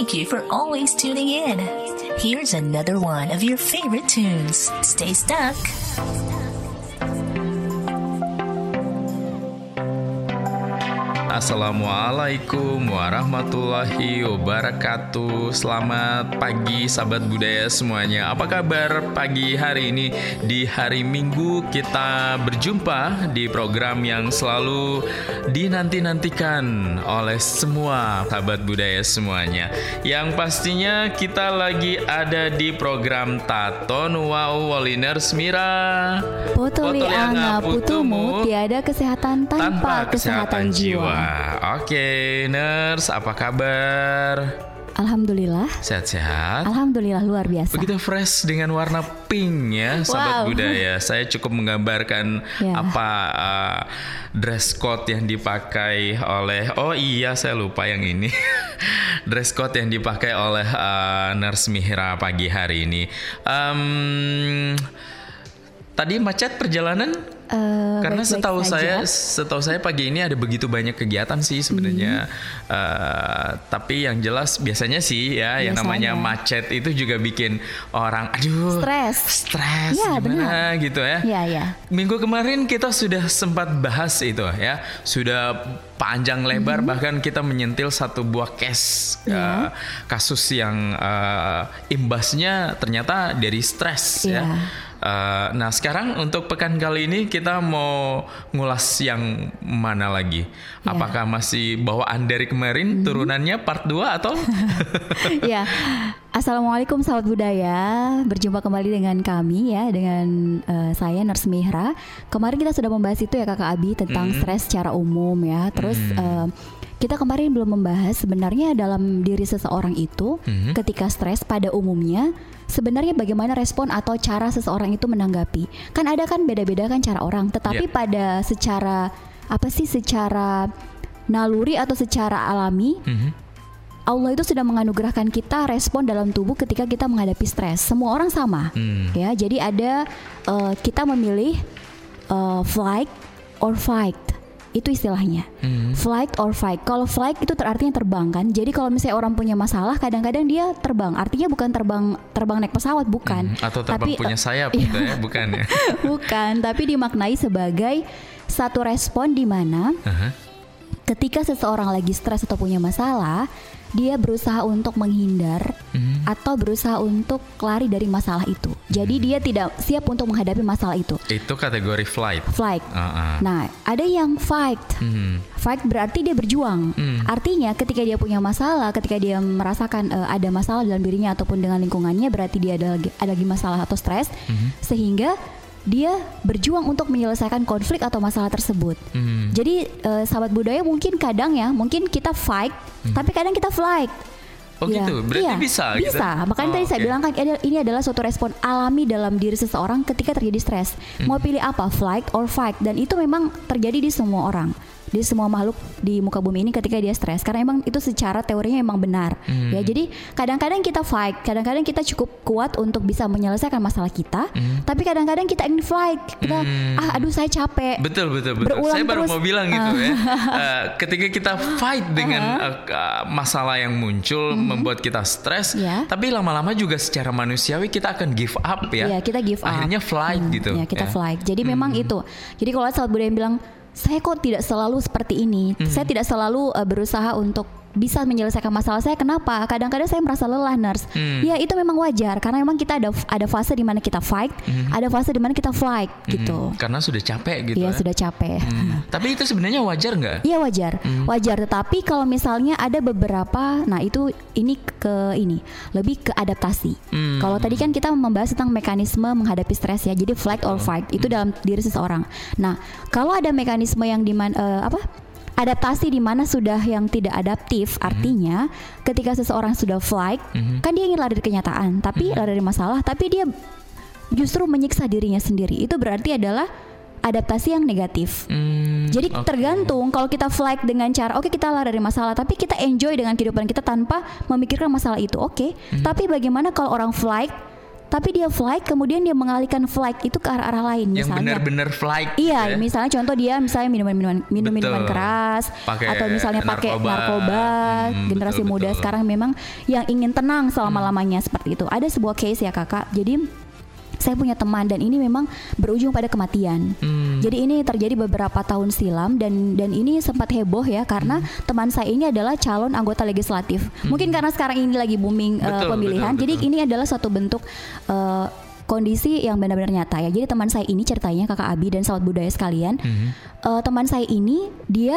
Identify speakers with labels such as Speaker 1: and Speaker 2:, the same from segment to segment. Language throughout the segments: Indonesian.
Speaker 1: Thank you for always tuning in. Here's another one of your favorite tunes. Stay stuck.
Speaker 2: Assalamualaikum warahmatullahi wabarakatuh. Selamat pagi sahabat budaya semuanya. Apa kabar pagi hari ini? Di hari minggu kita berjumpa Di program yang selalu dinanti-nantikan Oleh semua sahabat budaya semuanya. Yang pastinya kita lagi ada di program Taton Wow Waliners Mira
Speaker 3: Potoli anga putumu tiada kesehatan tanpa, kesehatan, jiwa.
Speaker 2: Oke, nurse, apa kabar?
Speaker 3: Alhamdulillah.
Speaker 2: Sehat-sehat?
Speaker 3: Alhamdulillah luar biasa.
Speaker 2: Begitu fresh dengan warna pink ya, sahabat
Speaker 3: Wow.
Speaker 2: budaya. Saya cukup menggambarkan
Speaker 3: Ya.
Speaker 2: apa uh, dress code yang dipakai oleh Oh iya, saya lupa yang ini. dress code yang dipakai oleh uh, Nurse Mihra pagi hari ini. Um, tadi macet perjalanan
Speaker 3: Eh,
Speaker 2: karena setahu
Speaker 3: saja.
Speaker 2: saya setahu saya pagi ini ada begitu banyak kegiatan sih sebenarnya
Speaker 3: Hmm.
Speaker 2: Eh, tapi yang jelas biasanya sih ya yang namanya
Speaker 3: Biasanya.
Speaker 2: macet itu juga bikin orang aduh
Speaker 3: Stres.
Speaker 2: stres
Speaker 3: Iya,
Speaker 2: gimana gitu ya
Speaker 3: Ya, ya.
Speaker 2: Minggu kemarin kita sudah sempat bahas itu ya, sudah panjang lebar bahkan kita menyentil satu buah case.
Speaker 3: Iya.
Speaker 2: eh, kasus yang eh, imbasnya ternyata dari stres ya. Eh, nah sekarang untuk pekan kali ini kita mau ngulas yang mana lagi?
Speaker 3: Iya.
Speaker 2: Apakah masih bawaan dari kemarin turunannya part 2 atau?
Speaker 3: ya. Assalamualaikum sahabat budaya. Berjumpa kembali dengan kami ya dengan eh, saya Nurse Mihra. Kemarin kita sudah membahas itu ya Kakak Abi tentang stres secara umum ya. Terus eh, kita kemarin belum membahas sebenarnya dalam diri seseorang itu ketika stres pada umumnya sebenarnya bagaimana respon atau cara seseorang itu menanggapi. Kan ada kan beda-beda kan cara orang, tetapi
Speaker 2: Ya.
Speaker 3: pada secara apa sih secara naluri atau secara alami
Speaker 2: Mhm.
Speaker 3: Allah itu sudah menganugerahkan kita respon dalam tubuh ketika kita menghadapi stres. Semua orang sama,
Speaker 2: Hmm.
Speaker 3: ya. Jadi ada eh, kita memilih eh, flight or fight. Itu istilahnya.
Speaker 2: Hmm.
Speaker 3: Flight or fight. Kalau flight itu artinya terbang kan. Jadi kalau misalnya orang punya masalah, kadang-kadang dia terbang. Artinya bukan terbang terbang naik pesawat, bukan.
Speaker 2: Hmm, Atau terbang
Speaker 3: Tapi,
Speaker 2: punya
Speaker 3: eh,
Speaker 2: sayap
Speaker 3: iya.
Speaker 2: gitu ya, bukan ya?
Speaker 3: bukan, tapi dimaknai sebagai satu respon di mana
Speaker 2: Aha.
Speaker 3: ketika seseorang lagi stres atau punya masalah, dia berusaha untuk menghindar
Speaker 2: Mhm.
Speaker 3: atau berusaha untuk lari dari masalah itu. Jadi dia tidak siap untuk menghadapi masalah itu.
Speaker 2: Itu kategori flight.
Speaker 3: Flight.
Speaker 2: Ah, ah.
Speaker 3: Nah, ada yang fight.
Speaker 2: Hmm.
Speaker 3: Fight berarti dia berjuang.
Speaker 2: Hmm.
Speaker 3: Artinya ketika dia punya masalah, ketika dia merasakan eh, ada masalah dalam dirinya ataupun dengan lingkungannya, berarti dia ada lagi ada lagi masalah atau stres,
Speaker 2: Hmm.
Speaker 3: sehingga dia berjuang untuk menyelesaikan konflik atau masalah tersebut.
Speaker 2: Hmm.
Speaker 3: Jadi eh, sahabat budaya mungkin kadang ya, mungkin kita fight, tapi kadang kita flight.
Speaker 2: Oh
Speaker 3: Iya,
Speaker 2: gitu, berarti
Speaker 3: iya,
Speaker 2: bisa gitu?
Speaker 3: Bisa, makanya
Speaker 2: Oh,
Speaker 3: tadi saya
Speaker 2: oke.
Speaker 3: bilang kan ini- ini adalah suatu respon alami dalam diri seseorang ketika terjadi stres.
Speaker 2: Hmm.
Speaker 3: Mau pilih apa, flight or fight, dan itu memang terjadi di semua orang, di semua makhluk di muka bumi ini ketika dia stres. Karena emang itu secara teorinya emang benar.
Speaker 2: Hmm.
Speaker 3: Ya, jadi kadang-kadang kita fight, kadang-kadang kita cukup kuat untuk bisa menyelesaikan masalah kita, tapi kadang-kadang kita ingin flight, kita
Speaker 2: Hmm.
Speaker 3: ah aduh saya capek.
Speaker 2: Betul betul betul.
Speaker 3: Berulang
Speaker 2: Saya baru
Speaker 3: terus.
Speaker 2: mau bilang gitu ya. Eh, ketika kita fight dengan eh, eh, masalah yang muncul membuat kita stres,
Speaker 3: Ya.
Speaker 2: tapi lama-lama juga secara manusiawi kita akan give up ya.
Speaker 3: Iya, kita give up.
Speaker 2: Akhirnya flight
Speaker 3: Hmm,
Speaker 2: gitu.
Speaker 3: Ya, kita
Speaker 2: ya.
Speaker 3: flight. Jadi memang itu. Jadi kalau sahabat budaya yang bilang, saya kok tidak selalu seperti ini.
Speaker 2: Hmm.
Speaker 3: Saya tidak selalu uh, berusaha untuk bisa menyelesaikan masalah saya. Kenapa? Kadang-kadang saya merasa lelah, nurse.
Speaker 2: Hmm.
Speaker 3: Ya itu memang wajar karena memang kita ada ada fase di mana kita fight, ada fase di mana kita flight gitu.
Speaker 2: Hmm, Karena sudah capek gitu
Speaker 3: Iya
Speaker 2: ya.
Speaker 3: sudah capek.
Speaker 2: Hmm. Tapi itu sebenarnya wajar nggak?
Speaker 3: Iya wajar,
Speaker 2: Hmm.
Speaker 3: wajar. Tetapi kalau misalnya ada beberapa, nah itu ini ke ini lebih ke adaptasi.
Speaker 2: Hmm.
Speaker 3: Kalau tadi kan kita membahas tentang mekanisme menghadapi stres ya, jadi flight or fight itu dalam diri seseorang. Nah kalau ada mekanisme yang di mana apa? Adaptasi di mana sudah yang tidak adaptif, artinya ketika seseorang sudah flight, kan dia ingin lari dari kenyataan, tapi lari dari masalah, tapi dia justru menyiksa dirinya sendiri. Itu berarti adalah adaptasi yang negatif.
Speaker 2: Hmm,
Speaker 3: Jadi
Speaker 2: oke.
Speaker 3: tergantung kalau kita flight dengan cara oke kita lari dari masalah tapi kita enjoy dengan kehidupan kita tanpa memikirkan masalah itu oke.
Speaker 2: Hmm.
Speaker 3: Tapi bagaimana kalau orang flight tapi dia flight kemudian dia mengalihkan flight itu ke arah-arah lain
Speaker 2: Yang
Speaker 3: misalnya.
Speaker 2: benar-benar flight.
Speaker 3: Iya,
Speaker 2: ya.
Speaker 3: misalnya contoh dia misalnya minum-minuman minum-minuman keras
Speaker 2: Pakai
Speaker 3: atau misalnya pakai
Speaker 2: narkoba.
Speaker 3: narkoba,
Speaker 2: Hmm,
Speaker 3: generasi
Speaker 2: betul,
Speaker 3: muda
Speaker 2: betul.
Speaker 3: sekarang memang yang ingin tenang selama-lamanya seperti itu. Ada sebuah case ya Kakak. Jadi saya punya teman dan ini memang berujung pada kematian.
Speaker 2: Hmm.
Speaker 3: Jadi ini terjadi beberapa tahun silam dan dan ini sempat heboh ya karena
Speaker 2: Hmm.
Speaker 3: teman saya ini adalah calon anggota legislatif. Mungkin karena sekarang ini lagi booming uh,
Speaker 2: Betul,
Speaker 3: pemilihan.
Speaker 2: betul,
Speaker 3: Jadi
Speaker 2: betul.
Speaker 3: ini adalah suatu bentuk uh, kondisi yang benar-benar nyata ya. Jadi teman saya ini ceritanya Kakak Abi dan sahabat budaya sekalian.
Speaker 2: Mhm.
Speaker 3: uh, teman saya ini dia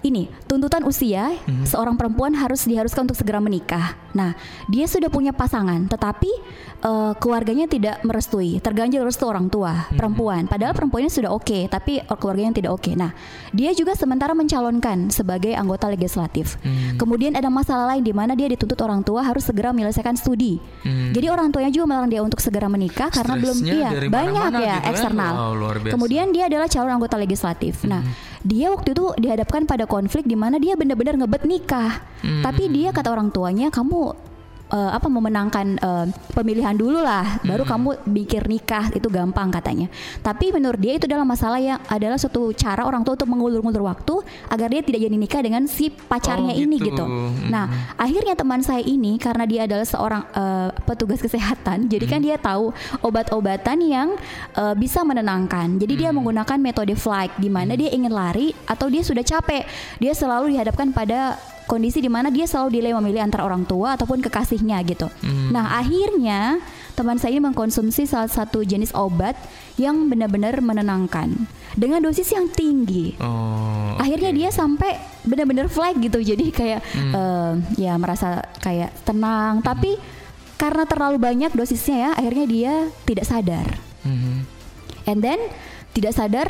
Speaker 3: ini tuntutan usia
Speaker 2: Mhm.
Speaker 3: seorang perempuan harus diharuskan untuk segera menikah. Nah, dia sudah punya pasangan, tetapi uh, keluarganya tidak merestui, terganjal restu orang tua
Speaker 2: Mhm.
Speaker 3: perempuan. Padahal perempuannya sudah oke, tapi keluarganya tidak oke. Nah, dia juga sementara mencalonkan sebagai anggota legislatif.
Speaker 2: Mhm.
Speaker 3: Kemudian ada masalah lain di mana dia dituntut orang tua harus segera menyelesaikan studi.
Speaker 2: Mhm.
Speaker 3: Jadi orang tuanya juga melarang dia untuk segera menikah karena belum iya
Speaker 2: dari
Speaker 3: banyak
Speaker 2: mana-mana
Speaker 3: ya
Speaker 2: gitu kan.
Speaker 3: eksternal.
Speaker 2: Wow.
Speaker 3: Kemudian dia adalah calon anggota legislatif. Nah, dia waktu itu dihadapkan pada konflik di mana dia benar-benar ngebet nikah. Tapi dia kata orang tuanya, kamu eh, apa memenangkan eh, pemilihan dulu lah, baru kamu mikir nikah itu gampang katanya. Tapi menurut dia itu adalah masalah yang adalah suatu cara orang tua untuk mengulur-ngulur waktu agar dia tidak jadi nikah dengan si pacarnya
Speaker 2: Oh,
Speaker 3: ini
Speaker 2: gitu.
Speaker 3: gitu.
Speaker 2: Mhm.
Speaker 3: Nah, akhirnya teman saya ini karena dia adalah seorang eh, petugas kesehatan, jadi kan dia tahu obat-obatan yang eh, bisa menenangkan. Jadi dia menggunakan metode flight di mana dia ingin lari atau dia sudah capek. Dia selalu dihadapkan pada kondisi di mana dia selalu dilema memilih antara orang tua ataupun kekasihnya gitu. Nah, akhirnya teman saya ini mengkonsumsi salah satu jenis obat yang benar-benar menenangkan. Dengan dosis yang tinggi.
Speaker 2: Oh.
Speaker 3: akhirnya dia sampai benar-benar flag gitu. Jadi kayak eh, ya merasa kayak tenang. Tapi karena terlalu banyak dosisnya ya akhirnya dia tidak sadar.
Speaker 2: Mhm.
Speaker 3: and then tidak sadar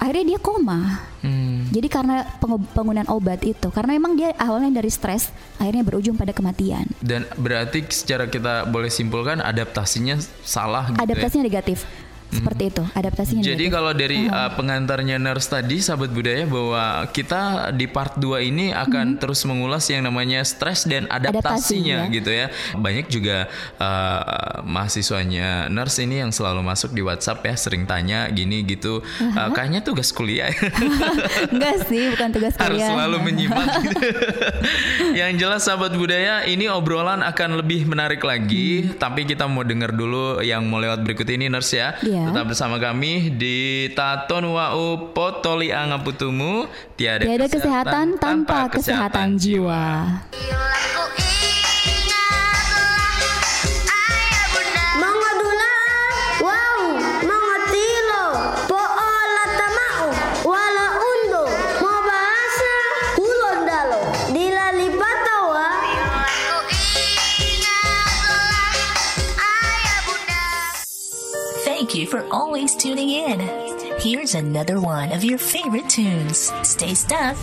Speaker 3: akhirnya dia koma
Speaker 2: Hmm.
Speaker 3: jadi karena penggunaan obat itu karena memang dia awalnya dari stres akhirnya berujung pada kematian
Speaker 2: Dan berarti secara kita boleh simpulkan adaptasinya salah gitu ya?
Speaker 3: adaptasinya negatif seperti itu adaptasinya
Speaker 2: Jadi
Speaker 3: negatif.
Speaker 2: kalau dari uh, pengantarnya nurse tadi sahabat budaya bahwa kita di part 2 ini akan terus mengulas yang namanya stres dan adaptasinya
Speaker 3: Mm-hmm. Adaptasi, ya.
Speaker 2: gitu ya. Banyak juga uh, mahasiswanya nurse ini yang selalu masuk di WhatsApp ya sering tanya gini gitu. Uh, kayaknya tugas kuliah
Speaker 3: enggak sih bukan tugas
Speaker 2: harus
Speaker 3: kuliah
Speaker 2: selalu menyimak gitu. Yang jelas sahabat budaya ini obrolan akan lebih menarik lagi,
Speaker 3: Hmm.
Speaker 2: tapi kita mau dengar dulu yang mau lewat berikut ini nurse ya.
Speaker 3: Iya.
Speaker 2: Tetap bersama kami di Taton Wau Potoli Angaputumu tiada,
Speaker 3: Tiada kesehatan tanpa kesehatan jiwa.
Speaker 4: Mga
Speaker 1: you for always tuning in. Here's another one of your favorite tunes. Stay stuck.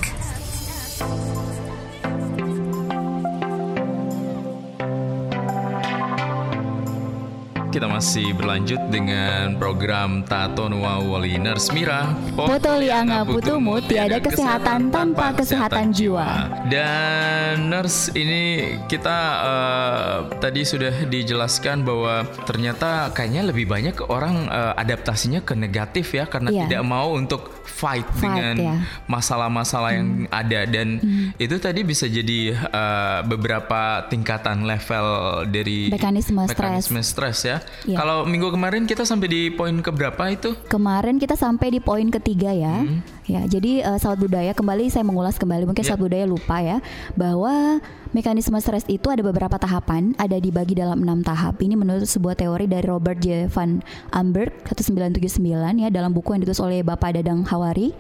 Speaker 2: Kita masih berlanjut dengan program Taton Wau Waliners Mira
Speaker 3: Potoli Angaputumu, tiada kesehatan tanpa kesehatan jiwa.
Speaker 2: Dan nurse ini kita eh, tadi sudah dijelaskan bahwa ternyata kayaknya lebih banyak orang eh, adaptasinya ke negatif ya karena
Speaker 3: Iya.
Speaker 2: tidak mau untuk fight,
Speaker 3: Fight,
Speaker 2: dengan
Speaker 3: ya.
Speaker 2: masalah-masalah yang ada dan itu tadi bisa jadi eh, beberapa tingkatan level dari
Speaker 3: Mekanisme stres.
Speaker 2: mekanisme stres ya.
Speaker 3: Iya.
Speaker 2: Kalau minggu kemarin kita sampai di poin keberapa itu?
Speaker 3: Kemarin kita sampai di poin ketiga ya. Ya, jadi uh, sahabat budaya kembali saya mengulas kembali mungkin
Speaker 2: Ya.
Speaker 3: sahabat budaya lupa ya bahwa mekanisme stres itu ada beberapa tahapan, ada dibagi dalam enam tahap. Ini menurut sebuah teori dari Robert J. Van Amberg 1979 ya dalam buku yang ditulis oleh Bapak Dadang Hawari.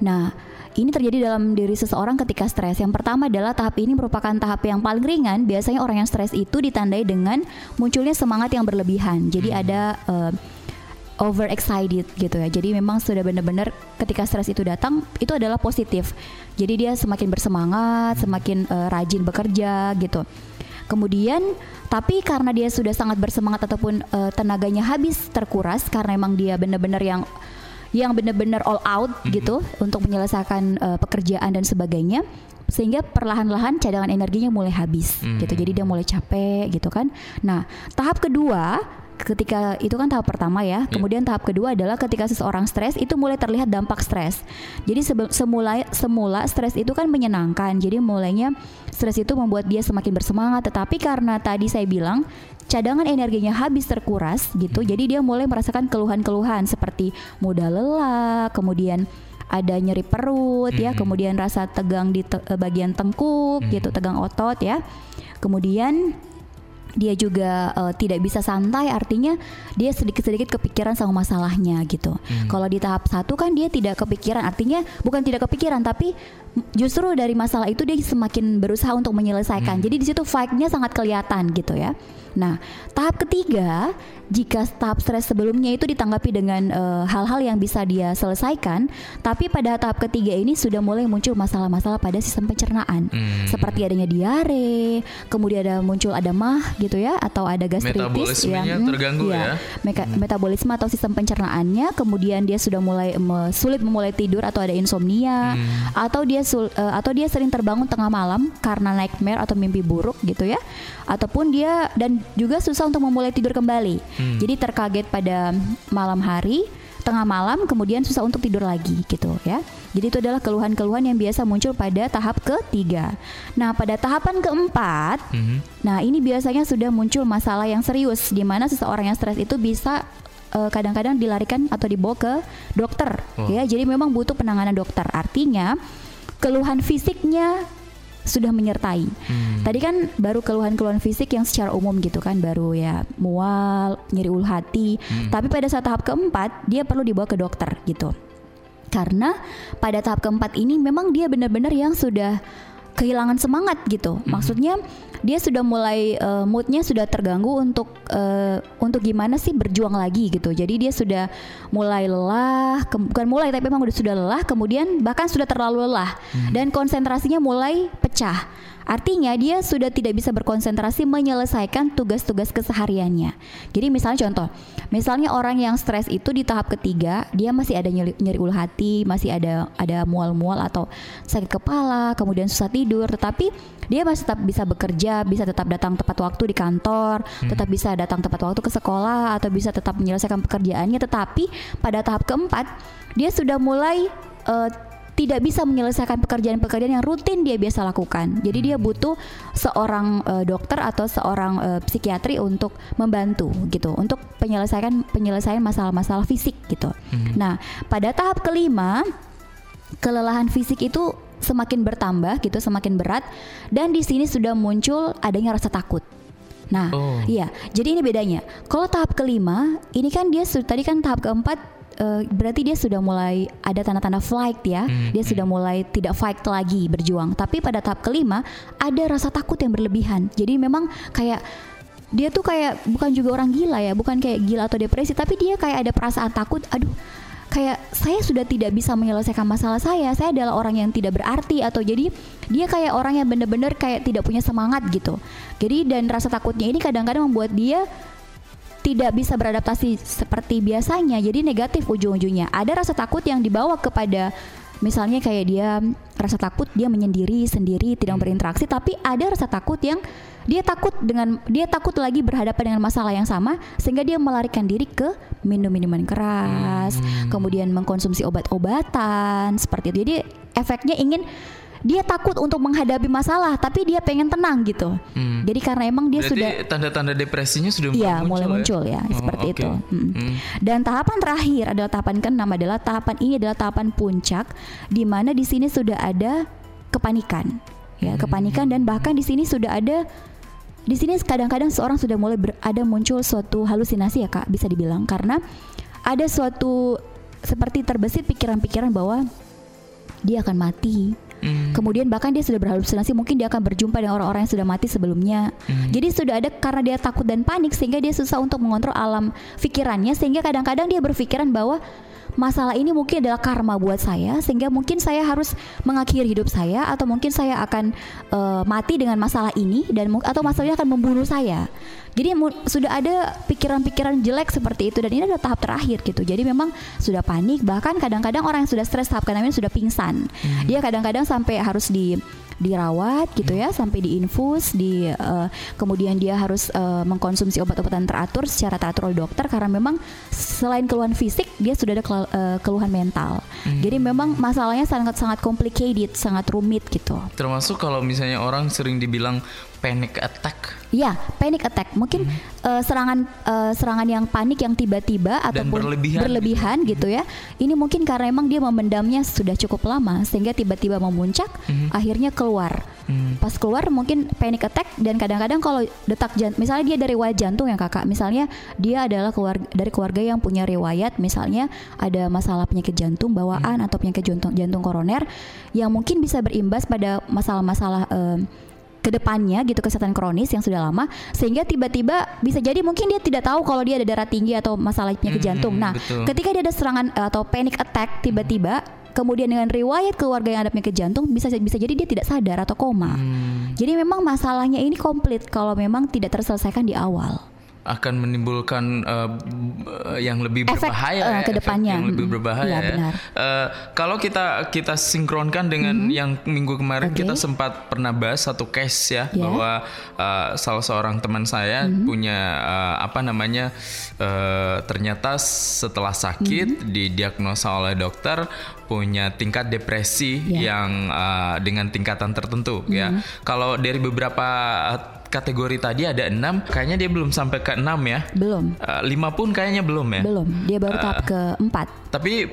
Speaker 3: Nah, ini terjadi dalam diri seseorang ketika stres. Yang pertama adalah tahap ini merupakan tahap yang paling ringan. Biasanya orang yang stres itu ditandai dengan munculnya semangat yang berlebihan. Jadi ada eh, overexcited gitu ya. Jadi memang sudah benar-benar ketika stres itu datang itu adalah positif. Jadi dia semakin bersemangat, semakin eh, rajin bekerja gitu. Kemudian tapi karena dia sudah sangat bersemangat ataupun eh, tenaganya habis terkuras karena emang dia benar-benar yang yang benar-benar all out gitu untuk menyelesaikan eh, pekerjaan dan sebagainya sehingga perlahan-lahan cadangan energinya mulai habis gitu jadi dia mulai capek gitu kan nah tahap kedua ketika itu kan tahap pertama ya. Kemudian tahap kedua adalah ketika seseorang stres itu mulai terlihat dampak stres. Jadi semula semula stres itu kan menyenangkan. Jadi mulainya stres itu membuat dia semakin bersemangat. Tetapi karena tadi saya bilang cadangan energinya habis terkuras gitu. Jadi dia mulai merasakan keluhan-keluhan seperti mudah lelah, kemudian ada nyeri perut ya, kemudian rasa tegang di te- bagian tengkuk gitu, tegang otot ya. Kemudian dia juga eh, tidak bisa santai artinya dia sedikit-sedikit kepikiran sama masalahnya gitu. Kalau di tahap satu kan dia tidak kepikiran artinya bukan tidak kepikiran tapi justru dari masalah itu dia semakin berusaha untuk menyelesaikan. Jadi di situ fight-nya sangat kelihatan gitu ya. Nah, tahap ketiga jika tahap stres sebelumnya itu ditanggapi dengan eh, hal-hal yang bisa dia selesaikan, tapi pada tahap ketiga ini sudah mulai muncul masalah-masalah pada sistem pencernaan.
Speaker 2: Hmm.
Speaker 3: Seperti adanya diare, kemudian ada muncul ada mah gitu ya atau ada gastritis
Speaker 2: Metabolismenya
Speaker 3: mm,
Speaker 2: terganggu
Speaker 3: iya.
Speaker 2: ya.
Speaker 3: Meka- Metabolisme atau sistem pencernaannya, kemudian dia sudah mulai me- sulit memulai tidur atau ada insomnia,
Speaker 2: Hmm.
Speaker 3: atau dia sul- eh, atau dia sering terbangun tengah malam karena nightmare atau mimpi buruk gitu ya, ataupun dia dan juga susah untuk memulai tidur kembali.
Speaker 2: Hmm.
Speaker 3: Jadi terkaget pada malam hari, tengah malam, kemudian susah untuk tidur lagi gitu ya. Jadi itu adalah keluhan-keluhan yang biasa muncul pada tahap ketiga. Nah pada tahapan keempat,
Speaker 2: Mhm.
Speaker 3: Nah, ini biasanya sudah muncul masalah yang serius di mana seseorang yang stres itu bisa eh, kadang-kadang dilarikan atau dibawa ke dokter
Speaker 2: Oh.
Speaker 3: ya. Jadi memang butuh penanganan dokter. Artinya keluhan fisiknya sudah menyertai.
Speaker 2: Hmm.
Speaker 3: Tadi kan baru keluhan-keluhan fisik yang secara umum gitu kan, baru ya mual, nyeri ulu hati. Tapi pada saat tahap keempat dia perlu dibawa ke dokter gitu. Karena pada tahap keempat ini memang dia benar-benar yang sudah kehilangan semangat gitu. Maksudnya dia sudah mulai eh, moodnya sudah terganggu untuk eh, untuk gimana sih berjuang lagi gitu. Jadi dia sudah mulai lelah, ke- bukan mulai tapi memang udah sudah lelah, kemudian bahkan sudah terlalu lelah dan konsentrasinya mulai pecah. Artinya dia sudah tidak bisa berkonsentrasi menyelesaikan tugas-tugas kesehariannya. Jadi misalnya contoh, misalnya orang yang stres itu di tahap ketiga dia masih ada nyeri, nyeri ulu hati, masih ada ada mual-mual atau sakit kepala, kemudian susah tidur, tetapi dia masih tetap bisa bekerja, bisa tetap datang tepat waktu di kantor, tetap bisa datang tepat waktu ke sekolah atau bisa tetap menyelesaikan pekerjaannya. Tetapi pada tahap keempat dia sudah mulai eh, tidak bisa menyelesaikan pekerjaan-pekerjaan yang rutin dia biasa lakukan. Jadi dia butuh seorang eh, dokter atau seorang eh, psikiatri untuk membantu gitu, untuk penyelesaian penyelesaian masalah-masalah fisik gitu. Nah, pada tahap kelima kelelahan fisik itu semakin bertambah gitu, semakin berat dan di sini sudah muncul adanya rasa takut. Nah,
Speaker 2: Oh.
Speaker 3: iya. Jadi ini bedanya. Kalau tahap kelima, ini kan dia tadi kan tahap keempat eh, berarti dia sudah mulai ada tanda-tanda flight ya. Dia sudah mulai tidak fight lagi berjuang. Tapi pada tahap kelima ada rasa takut yang berlebihan. Jadi memang kayak dia tuh kayak bukan juga orang gila ya, bukan kayak gila atau depresi, tapi dia kayak ada perasaan takut. Aduh, kayak saya sudah tidak bisa menyelesaikan masalah saya. Saya adalah orang yang tidak berarti atau jadi dia kayak orang yang benar-benar kayak tidak punya semangat gitu. Jadi dan rasa takutnya ini kadang-kadang membuat dia tidak bisa beradaptasi seperti biasanya. Jadi negatif ujung-ujungnya. Ada rasa takut yang dibawa kepada misalnya kayak dia rasa takut dia menyendiri sendiri tidak berinteraksi tapi ada rasa takut yang dia takut dengan dia takut lagi berhadapan dengan masalah yang sama sehingga dia melarikan diri ke minum minuman keras kemudian mengkonsumsi obat-obatan seperti itu jadi efeknya ingin dia takut untuk menghadapi masalah tapi dia pengen tenang gitu
Speaker 2: Hmm.
Speaker 3: jadi karena emang dia
Speaker 2: Berarti
Speaker 3: sudah
Speaker 2: tanda-tanda depresinya sudah
Speaker 3: Iya,
Speaker 2: mulai
Speaker 3: mulai muncul ya,
Speaker 2: Oh,
Speaker 3: seperti
Speaker 2: oke.
Speaker 3: itu. Mm.
Speaker 2: Hmm.
Speaker 3: Dan tahapan terakhir adalah tahapan keenam adalah tahapan ini adalah tahapan puncak di mana di sini sudah ada kepanikan. Ya,
Speaker 2: Hmm.
Speaker 3: kepanikan dan bahkan di sini sudah ada di sini kadang-kadang seorang sudah mulai ber- ada muncul suatu halusinasi ya Kak, bisa dibilang karena ada suatu seperti terbesit pikiran-pikiran bahwa dia akan mati.
Speaker 2: Hmm.
Speaker 3: Kemudian bahkan dia sudah berhalusinasi mungkin dia akan berjumpa dengan orang-orang yang sudah mati sebelumnya. Jadi sudah ada karena dia takut dan panik sehingga dia susah untuk mengontrol alam pikirannya sehingga kadang-kadang dia berpikiran bahwa masalah ini mungkin adalah karma buat saya sehingga mungkin saya harus mengakhiri hidup saya atau mungkin saya akan eh, mati dengan masalah ini dan atau masalahnya akan membunuh saya. Jadi sudah ada pikiran-pikiran jelek seperti itu dan ini adalah tahap terakhir gitu. Jadi memang sudah panik bahkan kadang-kadang orang yang sudah stres tahap ini sudah pingsan. Dia kadang-kadang sampai harus di dirawat gitu ya sampai diinfus di eh, kemudian dia harus eh, mengkonsumsi obat-obatan teratur secara teratur oleh dokter karena memang selain keluhan fisik dia sudah ada kelu- eh, keluhan mental. Jadi memang masalahnya sangat sangat complicated, sangat rumit gitu.
Speaker 2: Termasuk kalau misalnya orang sering dibilang panic attack?
Speaker 3: Iya, panic attack. Mungkin eh, serangan eh, serangan yang panik yang tiba-tiba ataupun
Speaker 2: berlebihan
Speaker 3: berlebihan gitu ya. Ini mungkin karena emang dia memendamnya sudah cukup lama sehingga tiba-tiba memuncak, akhirnya keluar. Pas keluar mungkin panic attack dan kadang-kadang kalau detak jantung, misalnya dia dari riwayat jantung ya kakak, misalnya dia adalah keluarga dari keluarga yang punya riwayat, misalnya ada masalah penyakit jantung bawaan atau penyakit jantung jantung koroner yang mungkin bisa berimbas pada masalah-masalah eh, ke depannya gitu kesehatan kronis yang sudah lama sehingga tiba-tiba bisa jadi mungkin dia tidak tahu kalau dia ada darah tinggi atau masalah penyakit
Speaker 2: Hmm,
Speaker 3: jantung. Nah,
Speaker 2: betul.
Speaker 3: ketika dia ada serangan eh, atau panic attack tiba-tiba kemudian dengan riwayat keluarga yang ada penyakit jantung bisa bisa jadi dia tidak sadar atau koma.
Speaker 2: Hmm.
Speaker 3: Jadi memang masalahnya ini komplit kalau memang tidak terselesaikan di awal.
Speaker 2: Akan menimbulkan uh, yang lebih
Speaker 3: Efek,
Speaker 2: berbahaya
Speaker 3: uh,
Speaker 2: ya,
Speaker 3: ke depannya.
Speaker 2: yang lebih
Speaker 3: Mm,
Speaker 2: berbahaya
Speaker 3: iya,
Speaker 2: ya.
Speaker 3: benar.
Speaker 2: Uh, kalau kita kita sinkronkan dengan yang minggu kemarin
Speaker 3: Oke.
Speaker 2: kita sempat pernah bahas satu case ya
Speaker 3: Ya.
Speaker 2: bahwa uh, salah seorang teman saya punya uh, apa namanya uh, ternyata setelah sakit didiagnosa oleh dokter punya tingkat depresi
Speaker 3: Ya.
Speaker 2: yang uh, dengan tingkatan tertentu ya. Kalau dari beberapa kategori tadi ada enam, kayaknya dia belum sampai ke enam ya.
Speaker 3: Belum.
Speaker 2: Eh, lima pun kayaknya belum ya.
Speaker 3: Belum. Dia baru tahap keempat.
Speaker 2: Tapi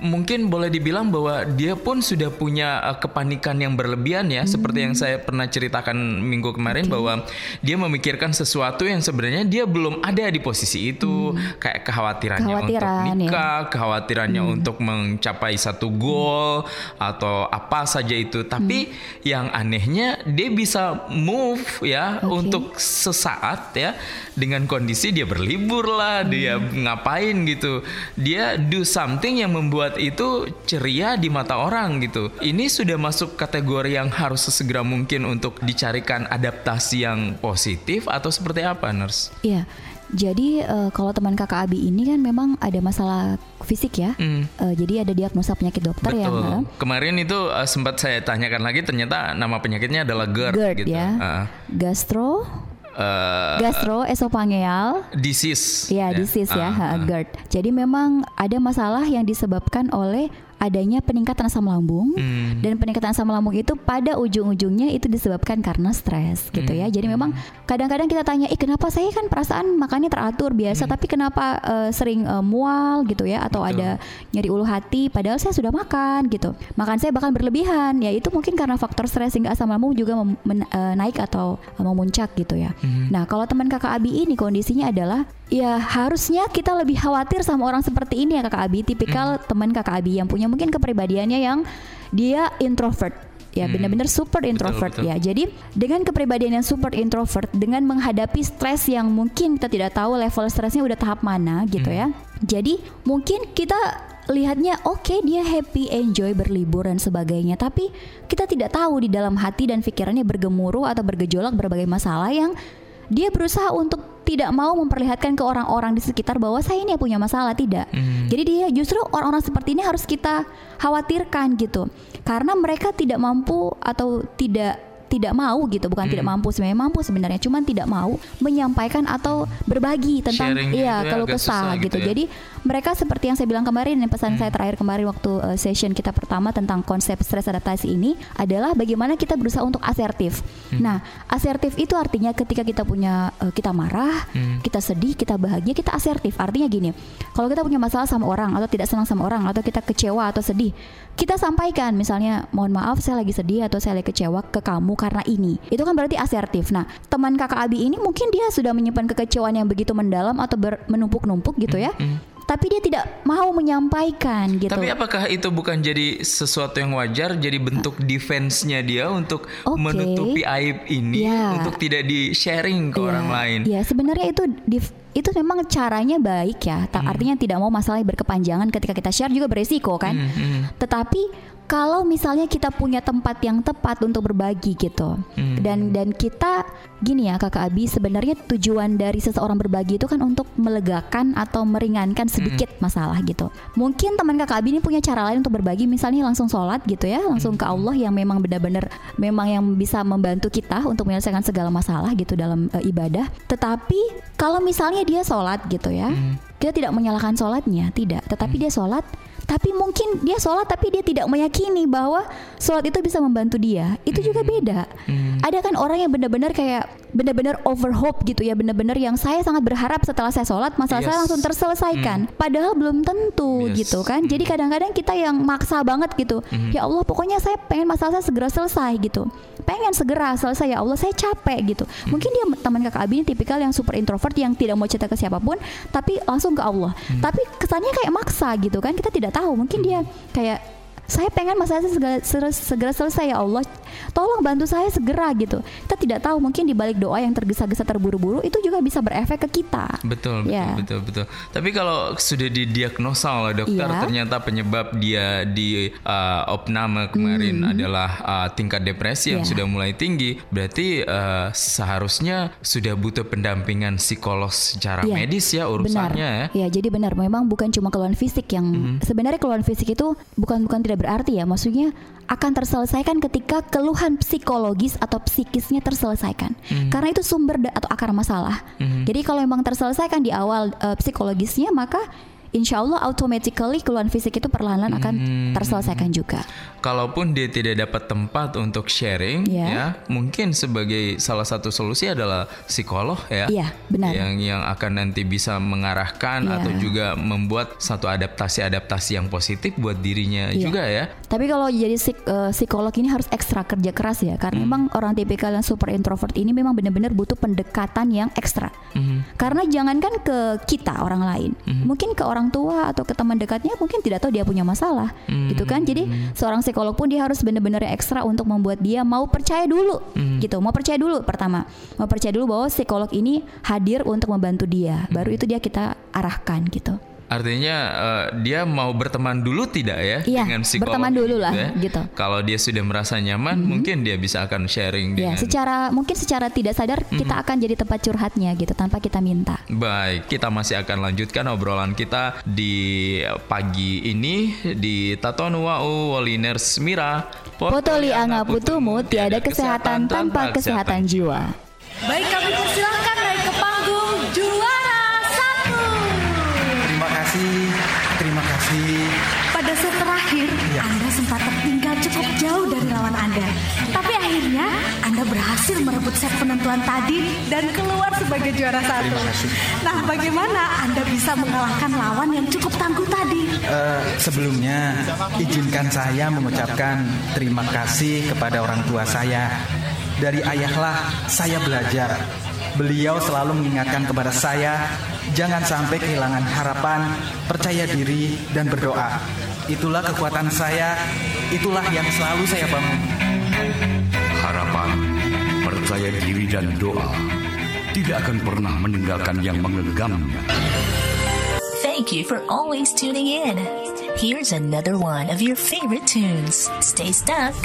Speaker 2: mungkin boleh dibilang bahwa dia pun sudah punya eh, kepanikan yang berlebihan ya, seperti yang saya pernah ceritakan minggu kemarin bahwa dia memikirkan sesuatu yang sebenarnya dia belum ada di posisi itu, kayak kekhawatirannya
Speaker 3: Kekhawatiran,
Speaker 2: untuk
Speaker 3: ya.
Speaker 2: nikah, kekhawatirannya untuk mencapai satu goal atau apa saja itu. Tapi yang anehnya dia bisa move ya
Speaker 3: Oke.
Speaker 2: untuk sesaat ya dengan kondisi dia berlibur lah, dia ngapain gitu. Dia do something yang membuat itu ceria di mata orang gitu. Ini sudah masuk kategori yang harus sesegera mungkin untuk dicarikan adaptasi yang positif atau seperti apa, Nurse?
Speaker 3: Iya. Jadi eh, kalau teman kakak Abi ini kan memang ada masalah fisik ya.
Speaker 2: Hmm.
Speaker 3: Eh, jadi ada diagnosa penyakit dokter yang
Speaker 2: Betul.
Speaker 3: eh,
Speaker 2: Kemarin itu uh, sempat saya tanyakan lagi ternyata nama penyakitnya adalah GERD,
Speaker 3: GERD
Speaker 2: gitu.
Speaker 3: ya.
Speaker 2: Uh,
Speaker 3: Gastro,
Speaker 2: uh,
Speaker 3: gastroesophageal
Speaker 2: disease.
Speaker 3: Ya, disease ya,
Speaker 2: Uh,
Speaker 3: ha,
Speaker 2: uh.
Speaker 3: GERD. Jadi memang ada masalah yang disebabkan oleh adanya peningkatan asam lambung
Speaker 2: Hmm.
Speaker 3: dan peningkatan asam lambung itu pada ujung-ujungnya itu disebabkan karena stres gitu
Speaker 2: Hmm.
Speaker 3: ya. Jadi memang kadang-kadang kita tanya, "Ih, kenapa saya kan perasaan makannya teratur biasa, tapi kenapa eh, sering eh, mual gitu ya atau
Speaker 2: Hmm. Betul.
Speaker 3: ada nyeri ulu hati padahal saya sudah makan gitu. Makan saya bahkan berlebihan." Ya itu mungkin karena faktor stres sehingga asam lambung juga eh, naik atau eh, memuncak gitu ya.
Speaker 2: Hmm.
Speaker 3: Nah, kalau teman kakak Abi ini kondisinya adalah ya harusnya kita lebih khawatir sama orang seperti ini ya kakak Abi, tipikal teman kakak Abi yang punya mungkin kepribadiannya yang dia introvert. Ya benar-benar super introvert
Speaker 2: betul.
Speaker 3: ya. Jadi dengan kepribadian yang super introvert, dengan menghadapi stres yang mungkin kita tidak tahu level stresnya udah tahap mana gitu ya. Jadi mungkin kita lihatnya oke dia happy, enjoy berlibur dan sebagainya, tapi kita tidak tahu di dalam hati dan pikirannya bergemuruh atau bergejolak berbagai masalah yang dia berusaha untuk tidak mau memperlihatkan ke orang-orang di sekitar bahwa saya ini punya masalah tidak. Jadi dia justru orang-orang seperti ini harus kita khawatirkan gitu. Karena mereka tidak mampu atau tidak tidak mau gitu, bukan tidak mampu sebenarnya mampu sebenarnya, cuman tidak mau menyampaikan atau berbagi tentang
Speaker 2: Sharingnya
Speaker 3: iya
Speaker 2: ya
Speaker 3: kalau
Speaker 2: susah
Speaker 3: gitu.
Speaker 2: gitu ya.
Speaker 3: Jadi mereka seperti yang saya bilang kemarin, yang pesan saya terakhir kemarin waktu uh, session kita pertama tentang konsep stres adaptasi ini adalah bagaimana kita berusaha untuk asertif. Nah, asertif itu artinya ketika kita punya uh, kita marah, kita sedih, kita bahagia, kita asertif. Artinya gini, kalau kita punya masalah sama orang atau tidak senang sama orang atau kita kecewa atau sedih, kita sampaikan misalnya mohon maaf saya lagi sedih atau saya lagi kecewa ke kamu karena ini. Itu kan berarti asertif. Nah, teman kakak Abi ini mungkin dia sudah menyimpan kekecewaan yang begitu mendalam atau menumpuk-numpuk gitu ya. Tapi dia tidak mau menyampaikan gitu.
Speaker 2: Tapi apakah itu bukan jadi sesuatu yang wajar, jadi bentuk defense-nya dia untuk
Speaker 3: Oke.
Speaker 2: menutupi aib ini,
Speaker 3: Ya.
Speaker 2: untuk tidak di sharing ke
Speaker 3: Iya,
Speaker 2: orang lain?
Speaker 3: Ya sebenarnya itu itu memang caranya baik ya.
Speaker 2: Hmm.
Speaker 3: Artinya tidak mau masalah berkepanjangan ketika kita share juga beresiko kan.
Speaker 2: Hmm,
Speaker 3: Tetapi kalau misalnya kita punya tempat yang tepat untuk berbagi gitu.
Speaker 2: Hmm.
Speaker 3: Dan dan kita gini ya Kakak Abi, sebenarnya tujuan dari seseorang berbagi itu kan untuk melegakan atau meringankan sedikit masalah gitu. Mungkin teman Kakak Abi ini punya cara lain untuk berbagi, misalnya langsung sholat gitu ya, langsung ke Allah yang memang benar-benar memang yang bisa membantu kita untuk menyelesaikan segala masalah gitu dalam eh, ibadah. Tetapi kalau misalnya dia sholat gitu ya, kita tidak menyalahkan sholatnya, tidak. Tetapi dia sholat, tapi mungkin dia sholat tapi dia tidak meyakini bahwa sholat itu bisa membantu dia. Itu juga beda. Ada kan orang yang benar-benar kayak benar-benar overhope gitu ya, benar-benar yang saya sangat berharap setelah saya sholat masalah saya
Speaker 2: Yes.
Speaker 3: langsung terselesaikan. Padahal belum tentu
Speaker 2: Yes.
Speaker 3: gitu kan. Jadi kadang-kadang kita yang maksa banget gitu. Ya Allah, pokoknya saya pengen masalah saya segera selesai gitu. Pengen segera selesai ya Allah, saya capek gitu. Mungkin dia teman kakak Abi ini tipikal yang super introvert yang tidak mau cerita ke siapa pun, tapi langsung ke Allah. Tapi kesannya kayak maksa gitu kan. Kita tidak tahu. Mungkin dia kayak saya pengen masalah segera, segera selesai ya Allah tolong bantu saya segera gitu kita tidak tahu mungkin di balik doa yang tergesa-gesa terburu-buru itu juga bisa berefek ke kita
Speaker 2: Betul, betul,
Speaker 3: Ya.
Speaker 2: betul, betul. Tapi kalau sudah didiagnosa oleh dokter,
Speaker 3: Iya.
Speaker 2: ternyata penyebab dia di uh, opname kemarin adalah uh, tingkat depresi yang
Speaker 3: Iya.
Speaker 2: sudah mulai tinggi, berarti uh, seharusnya sudah butuh pendampingan psikolog secara
Speaker 3: Iya,
Speaker 2: medis ya
Speaker 3: benar
Speaker 2: urusannya ya.
Speaker 3: ya jadi benar memang bukan cuma keluhan fisik yang sebenarnya keluhan fisik itu bukan bukan tidak berarti ya maksudnya akan terselesaikan ketika keluhan psikologis atau psikisnya terselesaikan. Karena itu sumber atau akar masalah. Jadi kalau memang terselesaikan di awal eh, psikologisnya maka Insya Allah automatically keluhan fisik itu perlahan-lahan akan terselesaikan juga.
Speaker 2: Kalaupun dia tidak dapat tempat untuk sharing,
Speaker 3: Iya.
Speaker 2: ya mungkin sebagai salah satu solusi adalah psikolog ya.
Speaker 3: Iya, benar.
Speaker 2: Yang yang akan nanti bisa mengarahkan
Speaker 3: Iya.
Speaker 2: atau juga membuat satu adaptasi-adaptasi yang positif buat dirinya
Speaker 3: Iya.
Speaker 2: juga ya.
Speaker 3: Tapi kalau jadi psik- eh, psikolog ini harus ekstra kerja keras ya, karena memang orang tipikal yang super introvert ini memang benar-benar butuh pendekatan yang ekstra. Karena jangankan ke kita orang lain, mungkin ke orang tua atau ke teman dekatnya mungkin tidak tahu dia punya masalah, gitu kan? Jadi seorang psikolog pun dia harus benar-benar ekstra untuk membuat dia mau percaya dulu, gitu. Mau percaya dulu pertama, mau percaya dulu bahwa psikolog ini hadir untuk membantu dia. Baru itu dia kita arahkan gitu.
Speaker 2: Artinya eh, dia mau berteman dulu tidak ya
Speaker 3: Iya,
Speaker 2: dengan psikolog
Speaker 3: berteman dulu lah,
Speaker 2: ya?
Speaker 3: gitu.
Speaker 2: Kalau dia sudah merasa nyaman, mungkin dia bisa akan sharing
Speaker 3: Ya,
Speaker 2: dengan
Speaker 3: secara mungkin secara tidak sadar kita akan jadi tempat curhatnya gitu tanpa kita minta.
Speaker 2: Baik, kita masih akan lanjutkan obrolan kita di pagi ini di Tatonwau Waliners Mira.
Speaker 3: Potoli anga putumu tiada kesehatan tanpa kesehatan jiwa.
Speaker 5: Baik kami persilahkan naik ke panggung juara berhasil merebut set penentuan tadi dan keluar sebagai juara satu.
Speaker 6: Terima kasih.
Speaker 5: Nah, bagaimana Anda bisa mengalahkan lawan yang cukup tangguh tadi?
Speaker 6: Eh, sebelumnya, izinkan saya mengucapkan terima kasih kepada orang tua saya. Dari ayahlah saya belajar. Beliau selalu mengingatkan kepada saya, jangan sampai kehilangan harapan, percaya diri, dan berdoa. Itulah kekuatan saya, itulah yang selalu saya bangun.
Speaker 7: Harapan, percaya diri dan doa tidak akan pernah meninggalkan yang mengegangnya.
Speaker 1: Thank you for always tuning in. Here's another one of your favorite tunes. Stay stuck.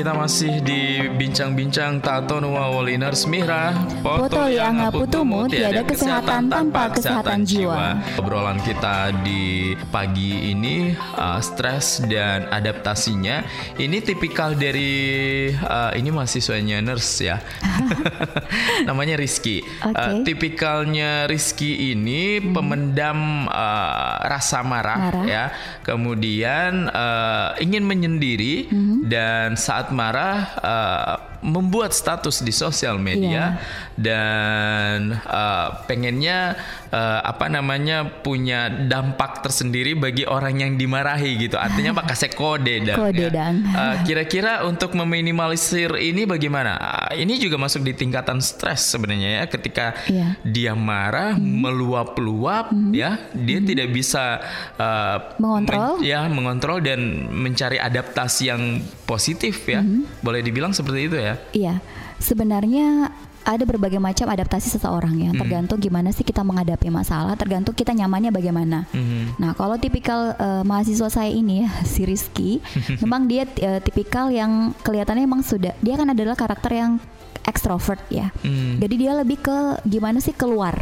Speaker 2: Kita masih di bincang-bincang Tato Nuwa Waliners Mihra
Speaker 3: Potoli anga putumu, tiada kesehatan tanpa kesehatan jiwa.
Speaker 2: Obrolan kita di pagi ini uh, stres dan adaptasinya ini tipikal dari uh, ini mahasiswanya nurse ya. Namanya Rizky.
Speaker 3: Oke.
Speaker 2: Uh, tipikalnya Rizky ini pemendam uh, rasa marah,
Speaker 3: Marah.
Speaker 2: ya. Kemudian uh, ingin menyendiri dan saat marah uh, membuat status di sosial media dan uh, pengennya uh, apa namanya punya dampak tersendiri bagi orang yang dimarahi gitu. Artinya pak kasih kode dan
Speaker 3: Kode
Speaker 2: ya. Uh, kira-kira untuk meminimalisir ini bagaimana? Uh, ini juga masuk di tingkatan stres sebenarnya ya ketika
Speaker 3: Iya.
Speaker 2: dia marah meluap-luap ya dia tidak bisa uh,
Speaker 3: Mengontrol.
Speaker 2: men- ya mengontrol dan mencari adaptasi yang positif ya boleh dibilang seperti itu ya
Speaker 3: Iya, sebenarnya ada berbagai macam adaptasi seseorang ya, tergantung gimana sih kita menghadapi masalah, tergantung kita nyamannya bagaimana.
Speaker 2: Mhm.
Speaker 3: Nah, kalau tipikal eh, mahasiswa saya ini ya, si Rizky, memang dia eh, tipikal yang kelihatannya memang sudah dia kan adalah karakter yang ekstrovert ya.
Speaker 2: Hmm.
Speaker 3: Jadi dia lebih ke gimana sih keluar.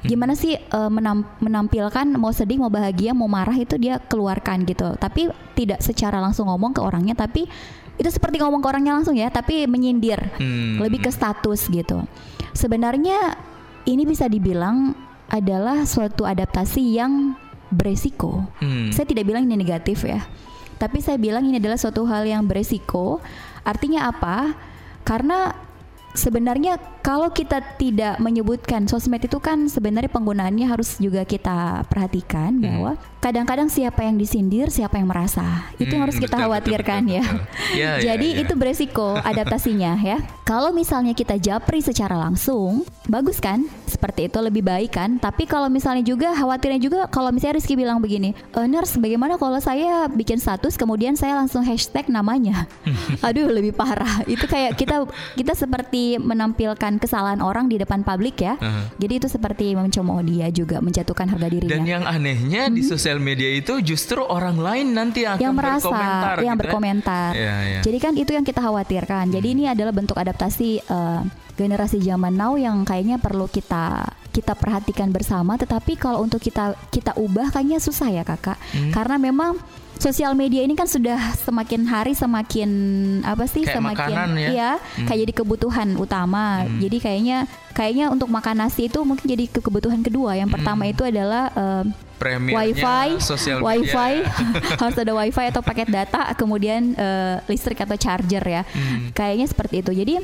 Speaker 3: Gimana sih eh, menam- menampilkan mau sedih, mau bahagia, mau marah itu dia keluarkan gitu. Tapi tidak secara langsung ngomong ke orangnya, tapi itu seperti ngomong ke orangnya langsung ya, tapi menyindir.
Speaker 2: Hmm.
Speaker 3: Lebih ke status gitu. Sebenarnya ini bisa dibilang adalah suatu adaptasi yang beresiko.
Speaker 2: Hmm.
Speaker 3: Saya tidak bilang ini negatif ya. Tapi saya bilang ini adalah suatu hal yang beresiko. Artinya apa? Karena sebenarnya kalau kita tidak menyebutkan sosmed itu kan sebenarnya penggunaannya harus juga kita perhatikan
Speaker 2: Hmm.
Speaker 3: bahwa kadang-kadang siapa yang disindir, siapa yang merasa. Itu yang
Speaker 2: Hmm,
Speaker 3: harus kita
Speaker 2: betul,
Speaker 3: khawatirkan
Speaker 2: betul,
Speaker 3: ya.
Speaker 2: betul, betul. Ya, ya,
Speaker 3: Jadi
Speaker 2: ya.
Speaker 3: itu beresiko adaptasinya ya. Kalau misalnya kita japri secara langsung, bagus kan? Seperti itu lebih baik kan? Tapi kalau misalnya juga khawatirnya juga kalau misalnya Rizky bilang begini, e, nurse bagaimana kalau saya bikin status kemudian saya langsung hashtag namanya? Aduh lebih parah. Itu kayak kita kita seperti menampilkan kesalahan orang di depan publik ya.
Speaker 2: Aha.
Speaker 3: Jadi itu seperti mencemooh dia juga menjatuhkan harga dirinya.
Speaker 2: Dan yang anehnya di sosial media itu justru orang lain nanti akan
Speaker 3: Hmm. yang merasa
Speaker 2: berkomentar
Speaker 3: yang
Speaker 2: gitu ya.
Speaker 3: berkomentar.
Speaker 2: Iya, iya.
Speaker 3: Jadi kan itu yang kita khawatirkan. Jadi ini adalah bentuk adaptasi eh, generasi zaman now yang kayaknya perlu kita kita perhatikan bersama. Tetapi kalau untuk kita kita ubah kayaknya susah ya kakak,
Speaker 2: Hmm.
Speaker 3: karena memang sosial media ini kan sudah semakin hari semakin apa sih
Speaker 2: Kayak
Speaker 3: semakin
Speaker 2: makanan ya.
Speaker 3: iya, kayak jadi kebutuhan utama.
Speaker 2: Hmm.
Speaker 3: Jadi kayaknya kayaknya untuk makan nasi itu mungkin jadi ke- kebutuhan kedua. Yang pertama itu adalah
Speaker 2: Premiernya
Speaker 3: wifi,
Speaker 2: sosial
Speaker 3: wifi harus ada wifi atau paket data, kemudian eh, listrik atau charger ya.
Speaker 2: Hmm.
Speaker 3: Kayaknya seperti itu. Jadi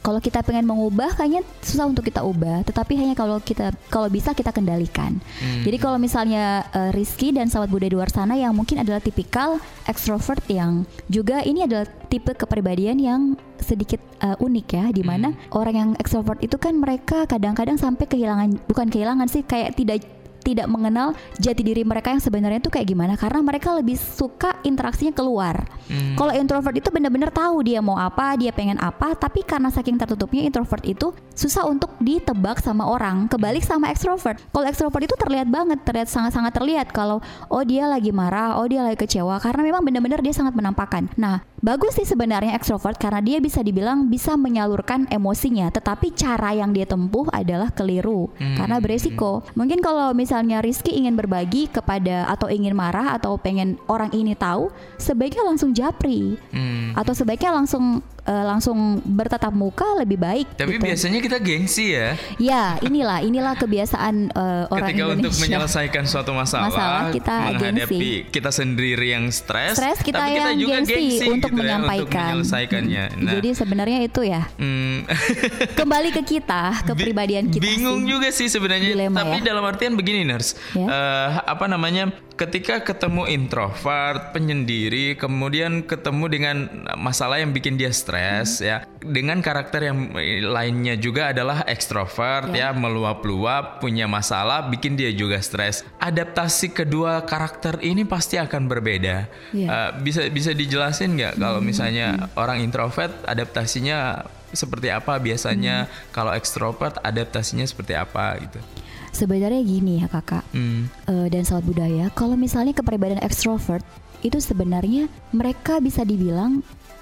Speaker 3: kalau kita pengen mengubah, kayaknya susah untuk kita ubah. Tetapi hanya kalau kita kalau bisa kita kendalikan.
Speaker 2: Hmm.
Speaker 3: Jadi kalau misalnya eh, Rizky dan sahabat Buddha di luar sana yang mungkin adalah tipikal extrovert yang juga ini adalah tipe kepribadian yang sedikit eh, unik ya, di mana
Speaker 2: Hmm.
Speaker 3: orang yang extrovert itu kan mereka kadang-kadang sampai kehilangan bukan kehilangan sih kayak tidak tidak mengenal jati diri mereka yang sebenarnya itu kayak gimana karena mereka lebih suka interaksinya keluar.
Speaker 2: Hmm.
Speaker 3: Kalau introvert itu benar-benar tahu dia mau apa, dia pengen apa, tapi karena saking tertutupnya introvert itu susah untuk ditebak sama orang. Kebalik sama extrovert. Kalau extrovert itu terlihat banget, terlihat sangat-sangat terlihat kalau oh dia lagi marah, oh dia lagi kecewa karena memang benar-benar dia sangat menampakkan. Nah, bagus sih sebenarnya extrovert karena dia bisa dibilang bisa menyalurkan emosinya, tetapi cara yang dia tempuh adalah keliru
Speaker 2: Hmm.
Speaker 3: karena beresiko. Mungkin kalau misalnya Rizky ingin berbagi kepada atau ingin marah atau pengen orang ini tahu, sebaiknya langsung japri
Speaker 2: Hmm.
Speaker 3: atau sebaiknya langsung eh, langsung bertatap muka lebih baik.
Speaker 2: Tapi
Speaker 3: gitu.
Speaker 2: biasanya kita gengsi ya.
Speaker 3: Ya, inilah inilah kebiasaan eh, orang
Speaker 2: Ketika
Speaker 3: Indonesia.
Speaker 2: untuk menyelesaikan suatu masalah,
Speaker 3: Masalah, kita
Speaker 2: menghadapi
Speaker 3: gengsi.
Speaker 2: kita sendiri yang stres,
Speaker 3: Stres kita
Speaker 2: tapi kita
Speaker 3: yang
Speaker 2: juga
Speaker 3: gengsi,
Speaker 2: gengsi
Speaker 3: untuk
Speaker 2: gitu ya,
Speaker 3: menyampaikan.
Speaker 2: untuk menyelesaikannya. Nah,
Speaker 3: Jadi sebenarnya itu ya
Speaker 2: hmm,
Speaker 3: kembali ke kita, kepribadian kita.
Speaker 2: bingung
Speaker 3: sih.
Speaker 2: juga sih sebenarnya.
Speaker 3: Dilema
Speaker 2: Tapi
Speaker 3: ya.
Speaker 2: dalam artian begini, nurse,
Speaker 3: Ya.
Speaker 2: Eh, apa namanya? Ketika ketemu introvert, penyendiri, kemudian ketemu dengan masalah yang bikin dia stres,
Speaker 3: Hmm.
Speaker 2: ya, dengan karakter yang lainnya juga adalah ekstrovert, ya,
Speaker 3: Ya.
Speaker 2: meluap-luap, punya masalah, bikin dia juga stres. Adaptasi kedua karakter ini pasti akan berbeda.
Speaker 3: Ya.
Speaker 2: Eh, bisa bisa dijelasin nggak kalau
Speaker 3: Hmm.
Speaker 2: misalnya orang introvert adaptasinya seperti apa biasanya
Speaker 3: Hmm.
Speaker 2: kalau ekstrovert adaptasinya seperti apa gitu.
Speaker 3: Sebenarnya gini ya kakak
Speaker 2: Hmm.
Speaker 3: eh, dan sahabat budaya, kalau misalnya kepribadian ekstrovert itu sebenarnya mereka bisa dibilang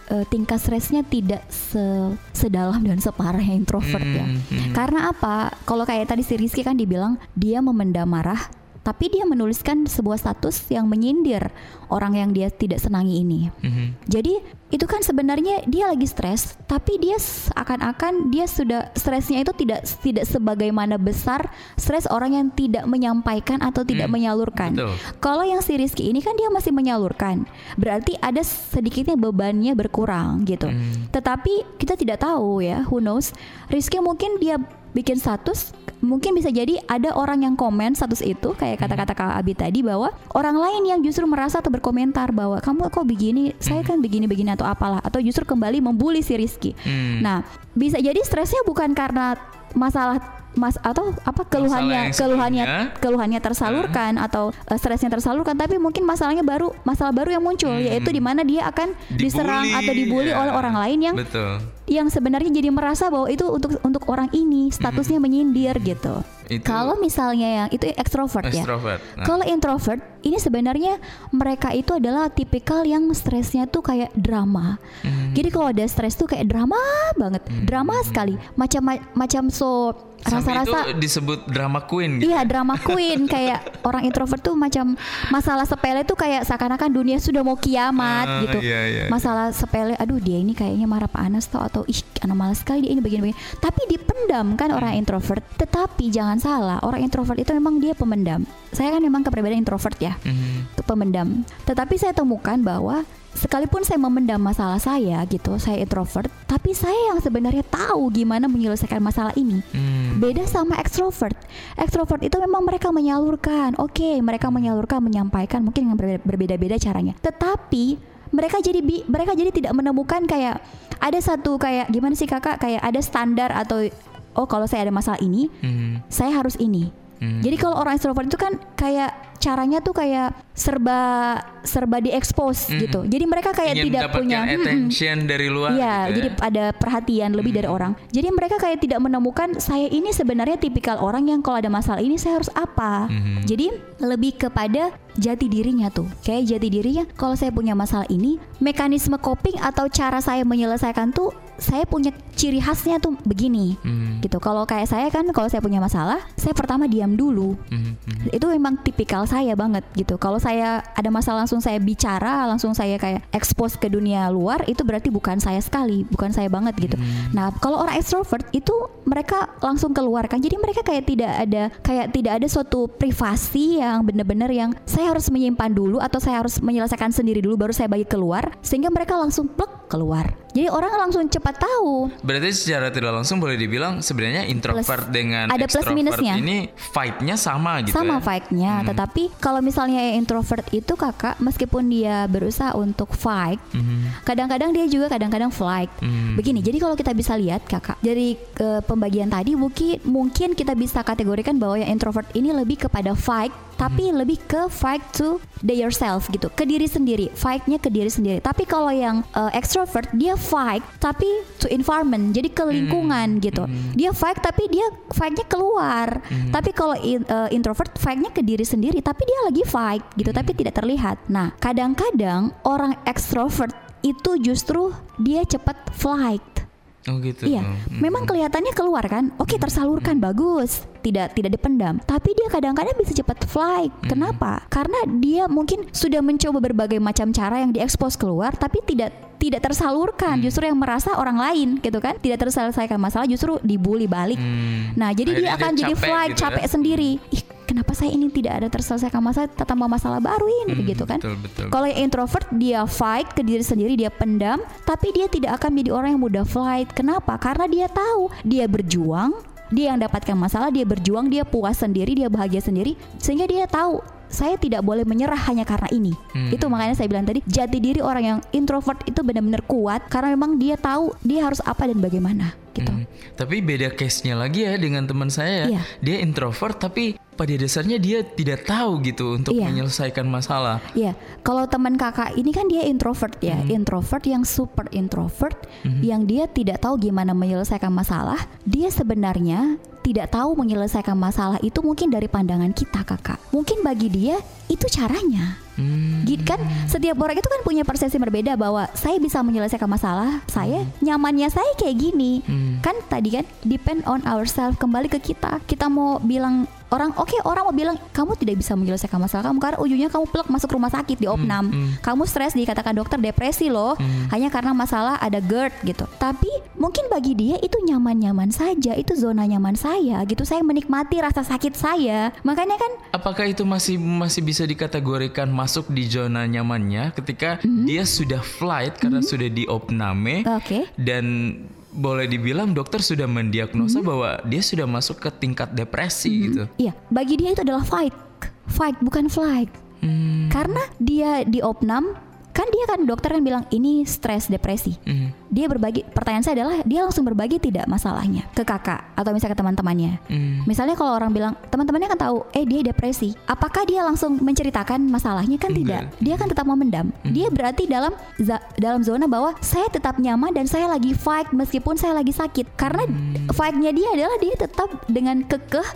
Speaker 3: eh, tingkat stresnya tidak se- sedalam dan separah yang introvert ya.
Speaker 2: Hmm, hmm.
Speaker 3: Karena apa? Kalau kayak tadi si Rizky kan dibilang dia memendam marah, tapi dia menuliskan sebuah status yang menyindir orang yang dia tidak senangi ini.
Speaker 2: Mhm.
Speaker 3: Jadi itu kan sebenarnya dia lagi stres, tapi dia seakan-akan dia sudah stresnya itu tidak tidak sebagaimana besar stres orang yang tidak menyampaikan atau tidak
Speaker 2: Hmm,
Speaker 3: menyalurkan.
Speaker 2: betul.
Speaker 3: Kalau yang si Rizky ini kan dia masih menyalurkan, berarti ada sedikitnya bebannya berkurang gitu.
Speaker 2: Hmm.
Speaker 3: Tetapi kita tidak tahu ya, who knows. Rizky mungkin dia bikin status mungkin bisa jadi ada orang yang komen status itu kayak kata-kata Kak Abi tadi bahwa orang lain yang justru merasa atau berkomentar bahwa kamu kok begini, saya kan begini-begini atau apalah atau justru kembali membuli si Rizky.
Speaker 2: Hmm.
Speaker 3: Nah, bisa jadi stresnya bukan karena masalah mas atau apa keluhannya keluhannya keluhannya tersalurkan atau eh, stresnya tersalurkan tapi mungkin masalahnya baru masalah baru yang muncul
Speaker 2: Hmm.
Speaker 3: yaitu di mana dia akan diserang
Speaker 2: Dibully,
Speaker 3: atau dibully
Speaker 2: ya.
Speaker 3: oleh orang lain yang
Speaker 2: betul.
Speaker 3: Yang sebenarnya jadi merasa bahwa itu untuk untuk orang ini statusnya menyindir gitu.
Speaker 2: Itu-
Speaker 3: Kalau misalnya yang itu ekstrovert ya.
Speaker 2: Nah.
Speaker 3: Kalau introvert ini sebenarnya mereka itu adalah tipikal yang stresnya tuh kayak drama.
Speaker 2: Hmm.
Speaker 3: Jadi kalau ada stres tuh kayak drama banget, drama sekali. Macam macam so rasa-rasa
Speaker 2: disebut drama queen gitu.
Speaker 3: Iya drama queen kayak orang introvert tuh macam masalah sepele tuh kayak seakan-akan dunia sudah mau kiamat
Speaker 2: Ah,
Speaker 3: gitu.
Speaker 2: iya, iya.
Speaker 3: Masalah sepele, aduh dia ini kayaknya marah Panas tau atau ih anak malas sekali dia ini begini-begini. Tapi dipendam kan orang introvert. Tetapi jangan salah, orang introvert itu memang dia pemendam. Saya kan memang kepribadian introvert ya,
Speaker 2: Mhm.
Speaker 3: ke pemendam. Tetapi saya temukan bahwa sekalipun saya memendam masalah saya gitu, saya introvert, tapi saya yang sebenarnya tahu gimana menyelesaikan masalah ini.
Speaker 2: Hmm.
Speaker 3: Beda sama ekstrovert. Ekstrovert itu memang mereka menyalurkan. Oke, mereka menyalurkan, menyampaikan mungkin dengan berbeda- berbeda-beda caranya. Tetapi mereka jadi bi- mereka jadi tidak menemukan kayak ada satu kayak gimana sih Kakak kayak ada standar atau oh kalau saya ada masalah ini,
Speaker 2: Hmm.
Speaker 3: saya harus ini.
Speaker 2: Hmm.
Speaker 3: Jadi kalau orang extrovert itu kan kayak caranya tuh kayak serba serba diekspos
Speaker 2: Mhm.
Speaker 3: gitu. Jadi mereka kayak
Speaker 2: Ingin
Speaker 3: tidak punya Mm-mm.
Speaker 2: attention dari luar
Speaker 3: Iya,
Speaker 2: gitu
Speaker 3: jadi
Speaker 2: ya.
Speaker 3: ada perhatian lebih dari orang. Jadi mereka kayak tidak menemukan saya ini sebenarnya tipikal orang yang kalau ada masalah ini saya harus apa.
Speaker 2: Mhm.
Speaker 3: Jadi lebih kepada jati dirinya tuh. Kayak jati dirinya kalau saya punya masalah ini, mekanisme coping atau cara saya menyelesaikan tuh saya punya ciri khasnya tuh begini.
Speaker 2: Hmm.
Speaker 3: Gitu. Kalau kayak saya kan kalau saya punya masalah, saya pertama diam dulu.
Speaker 2: Hmm, hmm.
Speaker 3: Itu memang tipikal saya banget gitu. Kalau saya ada masalah langsung saya bicara, langsung saya kayak expose ke dunia luar, itu berarti bukan saya sekali, bukan saya banget gitu. Nah, kalau orang extrovert itu mereka langsung keluarkan. Jadi mereka kayak tidak ada kayak tidak ada suatu privasi yang benar-benar yang saya harus menyimpan dulu atau saya harus menyelesaikan sendiri dulu baru saya bagi keluar sehingga mereka langsung plek keluar. Jadi orang langsung cepat tahu
Speaker 2: Berarti secara tidak langsung boleh dibilang sebenarnya introvert
Speaker 3: Plus-
Speaker 2: dengan
Speaker 3: ada plus
Speaker 2: extrovert
Speaker 3: minusnya.
Speaker 2: ini fight-nya sama gitu
Speaker 3: sama
Speaker 2: ya.
Speaker 3: fight-nya
Speaker 2: Hmm.
Speaker 3: tetapi kalau misalnya introvert itu kakak meskipun dia berusaha untuk fight
Speaker 2: Mhm.
Speaker 3: kadang-kadang dia juga kadang-kadang flight
Speaker 2: Hmm.
Speaker 3: begini jadi kalau kita bisa lihat kakak dari ke pembagian tadi mungkin mungkin kita bisa kategorikan bahwa yang introvert ini lebih kepada fight tapi
Speaker 2: Hmm.
Speaker 3: lebih ke fight to the yourself gitu. Ke diri sendiri. Fightnya ke diri sendiri. Tapi kalau yang uh, extrovert dia fight tapi to environment jadi ke lingkungan gitu. Dia fight tapi dia fightnya keluar. Tapi kalau in- uh, introvert fightnya ke diri sendiri tapi dia lagi fight gitu tapi tidak terlihat. Nah kadang-kadang orang extrovert itu justru dia cepat flight
Speaker 2: Oh gitu.
Speaker 3: Iya,
Speaker 2: Hmm.
Speaker 3: memang kelihatannya keluar kan. Oke, tersalurkan bagus, tidak tidak dipendam. Tapi dia kadang-kadang bisa cepat flight. Kenapa? Karena dia mungkin sudah mencoba berbagai macam cara yang diekspos keluar, tapi tidak tidak tersalurkan. Justru yang merasa orang lain, gitu kan? Tidak terselesaikan masalah, justru dibully balik.
Speaker 2: Hmm.
Speaker 3: Nah, jadi dia
Speaker 2: Akhirnya
Speaker 3: akan
Speaker 2: dia
Speaker 3: jadi
Speaker 2: capek
Speaker 3: flight,
Speaker 2: gitu ya.
Speaker 3: capek sendiri. Ih, kenapa saya ini tidak ada terselesaikan masalah, tambah masalah baru ini,
Speaker 2: Hmm,
Speaker 3: begitu kan? Kalau yang introvert dia fight ke diri sendiri, dia pendam, tapi dia tidak akan menjadi orang yang mudah flight. Kenapa? Karena dia tahu dia berjuang, dia yang dapatkan masalah, dia berjuang, dia puas sendiri, dia bahagia sendiri, sehingga dia tahu saya tidak boleh menyerah hanya karena ini.
Speaker 2: Hmm.
Speaker 3: Itu makanya saya bilang tadi jati diri orang yang introvert itu benar-benar kuat karena memang dia tahu dia harus apa dan bagaimana gitu.
Speaker 2: Hmm. Tapi beda case-nya lagi ya dengan teman saya.
Speaker 3: Iya.
Speaker 2: Dia introvert tapi pada dasarnya dia tidak tahu gitu untuk
Speaker 3: Iya.
Speaker 2: menyelesaikan masalah.
Speaker 3: Iya, kalau teman kakak ini kan dia introvert ya,
Speaker 2: Hmm.
Speaker 3: introvert yang super introvert, yang dia tidak tahu gimana menyelesaikan masalah. Dia sebenarnya tidak tahu menyelesaikan masalah itu mungkin dari pandangan kita kakak. Mungkin bagi dia itu caranya.
Speaker 2: Hmm.
Speaker 3: Gitu kan? Setiap orang itu kan punya persepsi berbeda bahwa saya bisa menyelesaikan masalah saya nyamannya saya kayak gini.
Speaker 2: Hmm.
Speaker 3: kan tadi kan depend on ourselves kembali ke kita. Kita mau bilang orang oke orang mau bilang kamu tidak bisa menyelesaikan masalah kamu karena ujungnya kamu plek masuk rumah sakit di opnam.
Speaker 2: hmm.
Speaker 3: kamu stres dikatakan dokter depresi loh. Hanya karena masalah ada GERD gitu. Tapi mungkin bagi dia itu nyaman-nyaman saja itu zona nyaman saya gitu. Saya menikmati rasa sakit saya. Makanya kan
Speaker 2: Apakah itu masih masih bisa dikategorikan masuk di zona nyamannya ketika
Speaker 3: Mhm.
Speaker 2: dia sudah flight karena sudah di opname
Speaker 3: Oke.
Speaker 2: dan boleh dibilang dokter sudah mendiagnosa bahwa dia sudah masuk ke tingkat depresi gitu.
Speaker 3: Iya, bagi dia itu adalah fight. Fight bukan flight.
Speaker 2: Hmm.
Speaker 3: Karena dia di opnam, kan dia kan dokter kan bilang ini stres depresi.
Speaker 2: Hmm.
Speaker 3: Dia berbagi. Pertanyaan saya adalah dia langsung berbagi tidak masalahnya ke kakak atau misalnya ke teman-temannya.
Speaker 2: Hmm.
Speaker 3: Misalnya kalau orang bilang teman-temannya kan tahu, eh dia depresi. Apakah dia langsung menceritakan masalahnya kan tidak? Dia kan tetap memendam. Dia berarti dalam za- dalam zona bahwa saya tetap nyaman dan saya lagi fight meskipun saya lagi sakit. Karena fight-nya dia adalah dia tetap dengan kekeh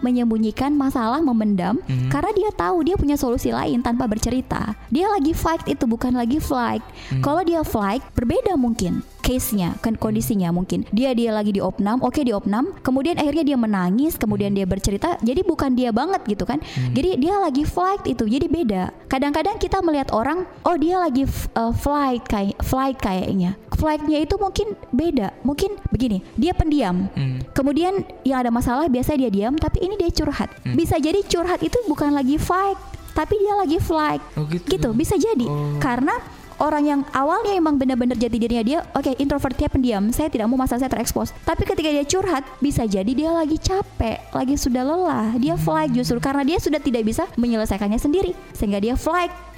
Speaker 3: menyembunyikan masalah, memendam karena dia tahu dia punya solusi lain tanpa bercerita. Dia lagi fight itu bukan lagi flight. Kalau dia flight berbeda mungkin case-nya kan kondisinya mungkin. Dia dia lagi di opnam oke di opnam kemudian akhirnya dia menangis kemudian dia bercerita jadi bukan dia banget gitu kan. Jadi dia lagi flight itu jadi beda. Kadang-kadang kita melihat orang oh dia lagi uh, flight kayak flight kayaknya. Flightnya itu mungkin beda. Mungkin begini dia pendiam. Kemudian yang ada masalah biasanya dia diam tapi ini dia curhat. Bisa jadi curhat itu bukan lagi fight tapi dia lagi flight.
Speaker 2: Oh, gitu.
Speaker 3: bisa jadi. Karena orang yang awalnya emang benar-benar jati dirinya dia oke introvert dia pendiam saya tidak mau masalah saya terekspos. Tapi ketika dia curhat bisa jadi dia lagi capek lagi sudah lelah dia flight justru karena dia sudah tidak bisa menyelesaikannya sendiri. Sehingga dia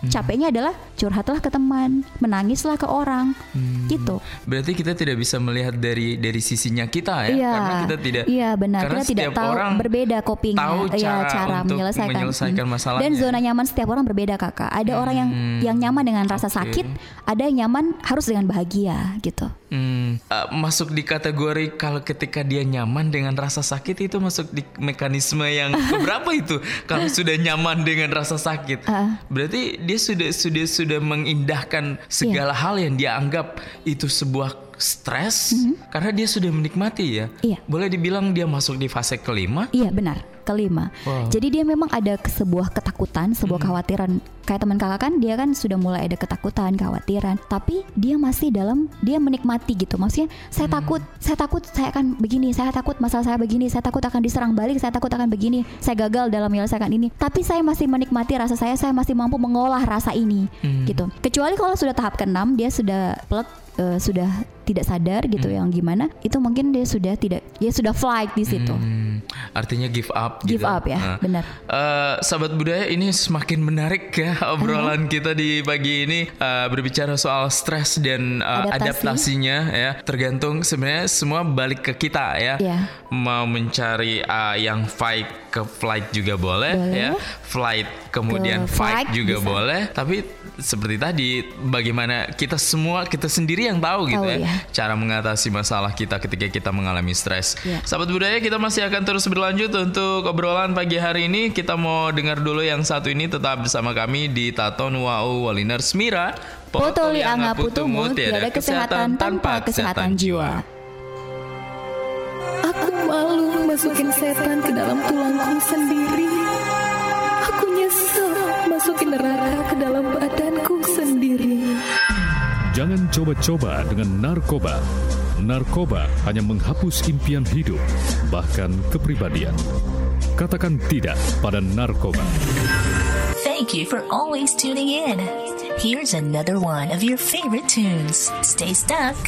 Speaker 3: flight capeknya adalah curhatlah ke teman menangislah ke orang gitu
Speaker 2: Berarti kita tidak bisa melihat dari dari sisinya kita ya,
Speaker 3: Iya,
Speaker 2: karena kita tidak.
Speaker 3: iya benar.
Speaker 2: Karena
Speaker 3: Kita tidak tahu
Speaker 2: orang
Speaker 3: berbeda copingnya,
Speaker 2: tahu
Speaker 3: Iya,
Speaker 2: cara untuk
Speaker 3: menyelesaikan,
Speaker 2: menyelesaikan
Speaker 3: Hmm.
Speaker 2: masalahnya.
Speaker 3: Dan zona nyaman setiap orang berbeda kakak. Ada orang yang yang nyaman dengan rasa
Speaker 2: oke.
Speaker 3: sakit, ada yang nyaman harus dengan bahagia gitu.
Speaker 2: Hmm, eh, masuk di kategori kalau ketika dia nyaman dengan rasa sakit itu masuk di mekanisme yang keberapa itu? Kalau sudah nyaman dengan rasa sakit,
Speaker 3: Ah.
Speaker 2: berarti dia sudah sudah sudah mengindahkan segala hal yang dia anggap itu sebuah stres karena dia sudah menikmati ya.
Speaker 3: Iya.
Speaker 2: Boleh dibilang dia masuk di fase kelima.
Speaker 3: Iya benar. Kelima.
Speaker 2: Wow.
Speaker 3: Jadi dia memang ada sebuah ketakutan, sebuah kekhawatiran. Kayak teman kakak kan dia kan sudah mulai ada ketakutan, kekhawatiran, tapi dia masih dalam dia menikmati gitu. Maksudnya saya takut, saya takut saya akan begini, saya takut masalah saya begini, saya takut akan diserang balik, saya takut akan begini, saya gagal dalam menyelesaikan ini. Tapi saya masih menikmati rasa saya, saya masih mampu mengolah rasa ini gitu. Kecuali kalau sudah tahap keenam dia sudah plek eh, sudah tidak sadar gitu yang gimana itu mungkin dia sudah tidak dia sudah flight di situ.
Speaker 2: Hmm, artinya give up
Speaker 3: Give
Speaker 2: gitu.
Speaker 3: up ya, benar.
Speaker 2: Eh, sahabat budaya ini semakin menarik ya obrolan kita di pagi ini Eh, berbicara soal stres dan eh,
Speaker 3: Adaptasi.
Speaker 2: adaptasinya ya. Tergantung sebenarnya semua balik ke kita ya.
Speaker 3: Iya.
Speaker 2: Mau mencari eh, yang fight ke flight juga boleh,
Speaker 3: Boleh.
Speaker 2: ya. Flight kemudian
Speaker 3: Ke
Speaker 2: fight,
Speaker 3: fight
Speaker 2: juga
Speaker 3: bisa.
Speaker 2: boleh. Tapi seperti tadi bagaimana kita semua kita sendiri yang tahu gitu
Speaker 3: Tahu,
Speaker 2: ya
Speaker 3: ya.
Speaker 2: cara mengatasi masalah kita ketika kita mengalami stres.
Speaker 3: Iya.
Speaker 2: Sahabat budaya kita masih akan terus berlanjut untuk obrolan pagi hari ini. Kita mau dengar dulu yang satu ini tetap bersama kami di Taton Wau Waliner Smira.
Speaker 3: Potoli anga putumu tiada kesehatan tanpa kesehatan jiwa.
Speaker 5: Aku malu masukin setan ke dalam tulangku sendiri. Aku nyesel masukin neraka ke dalam badanku sendiri.
Speaker 8: Jangan coba-coba dengan narkoba. Narkoba hanya menghapus impian hidup, bahkan kepribadian. Katakan tidak pada narkoba.
Speaker 1: Thank you for always tuning in. Here's another one of your favorite tunes. Stay stuck.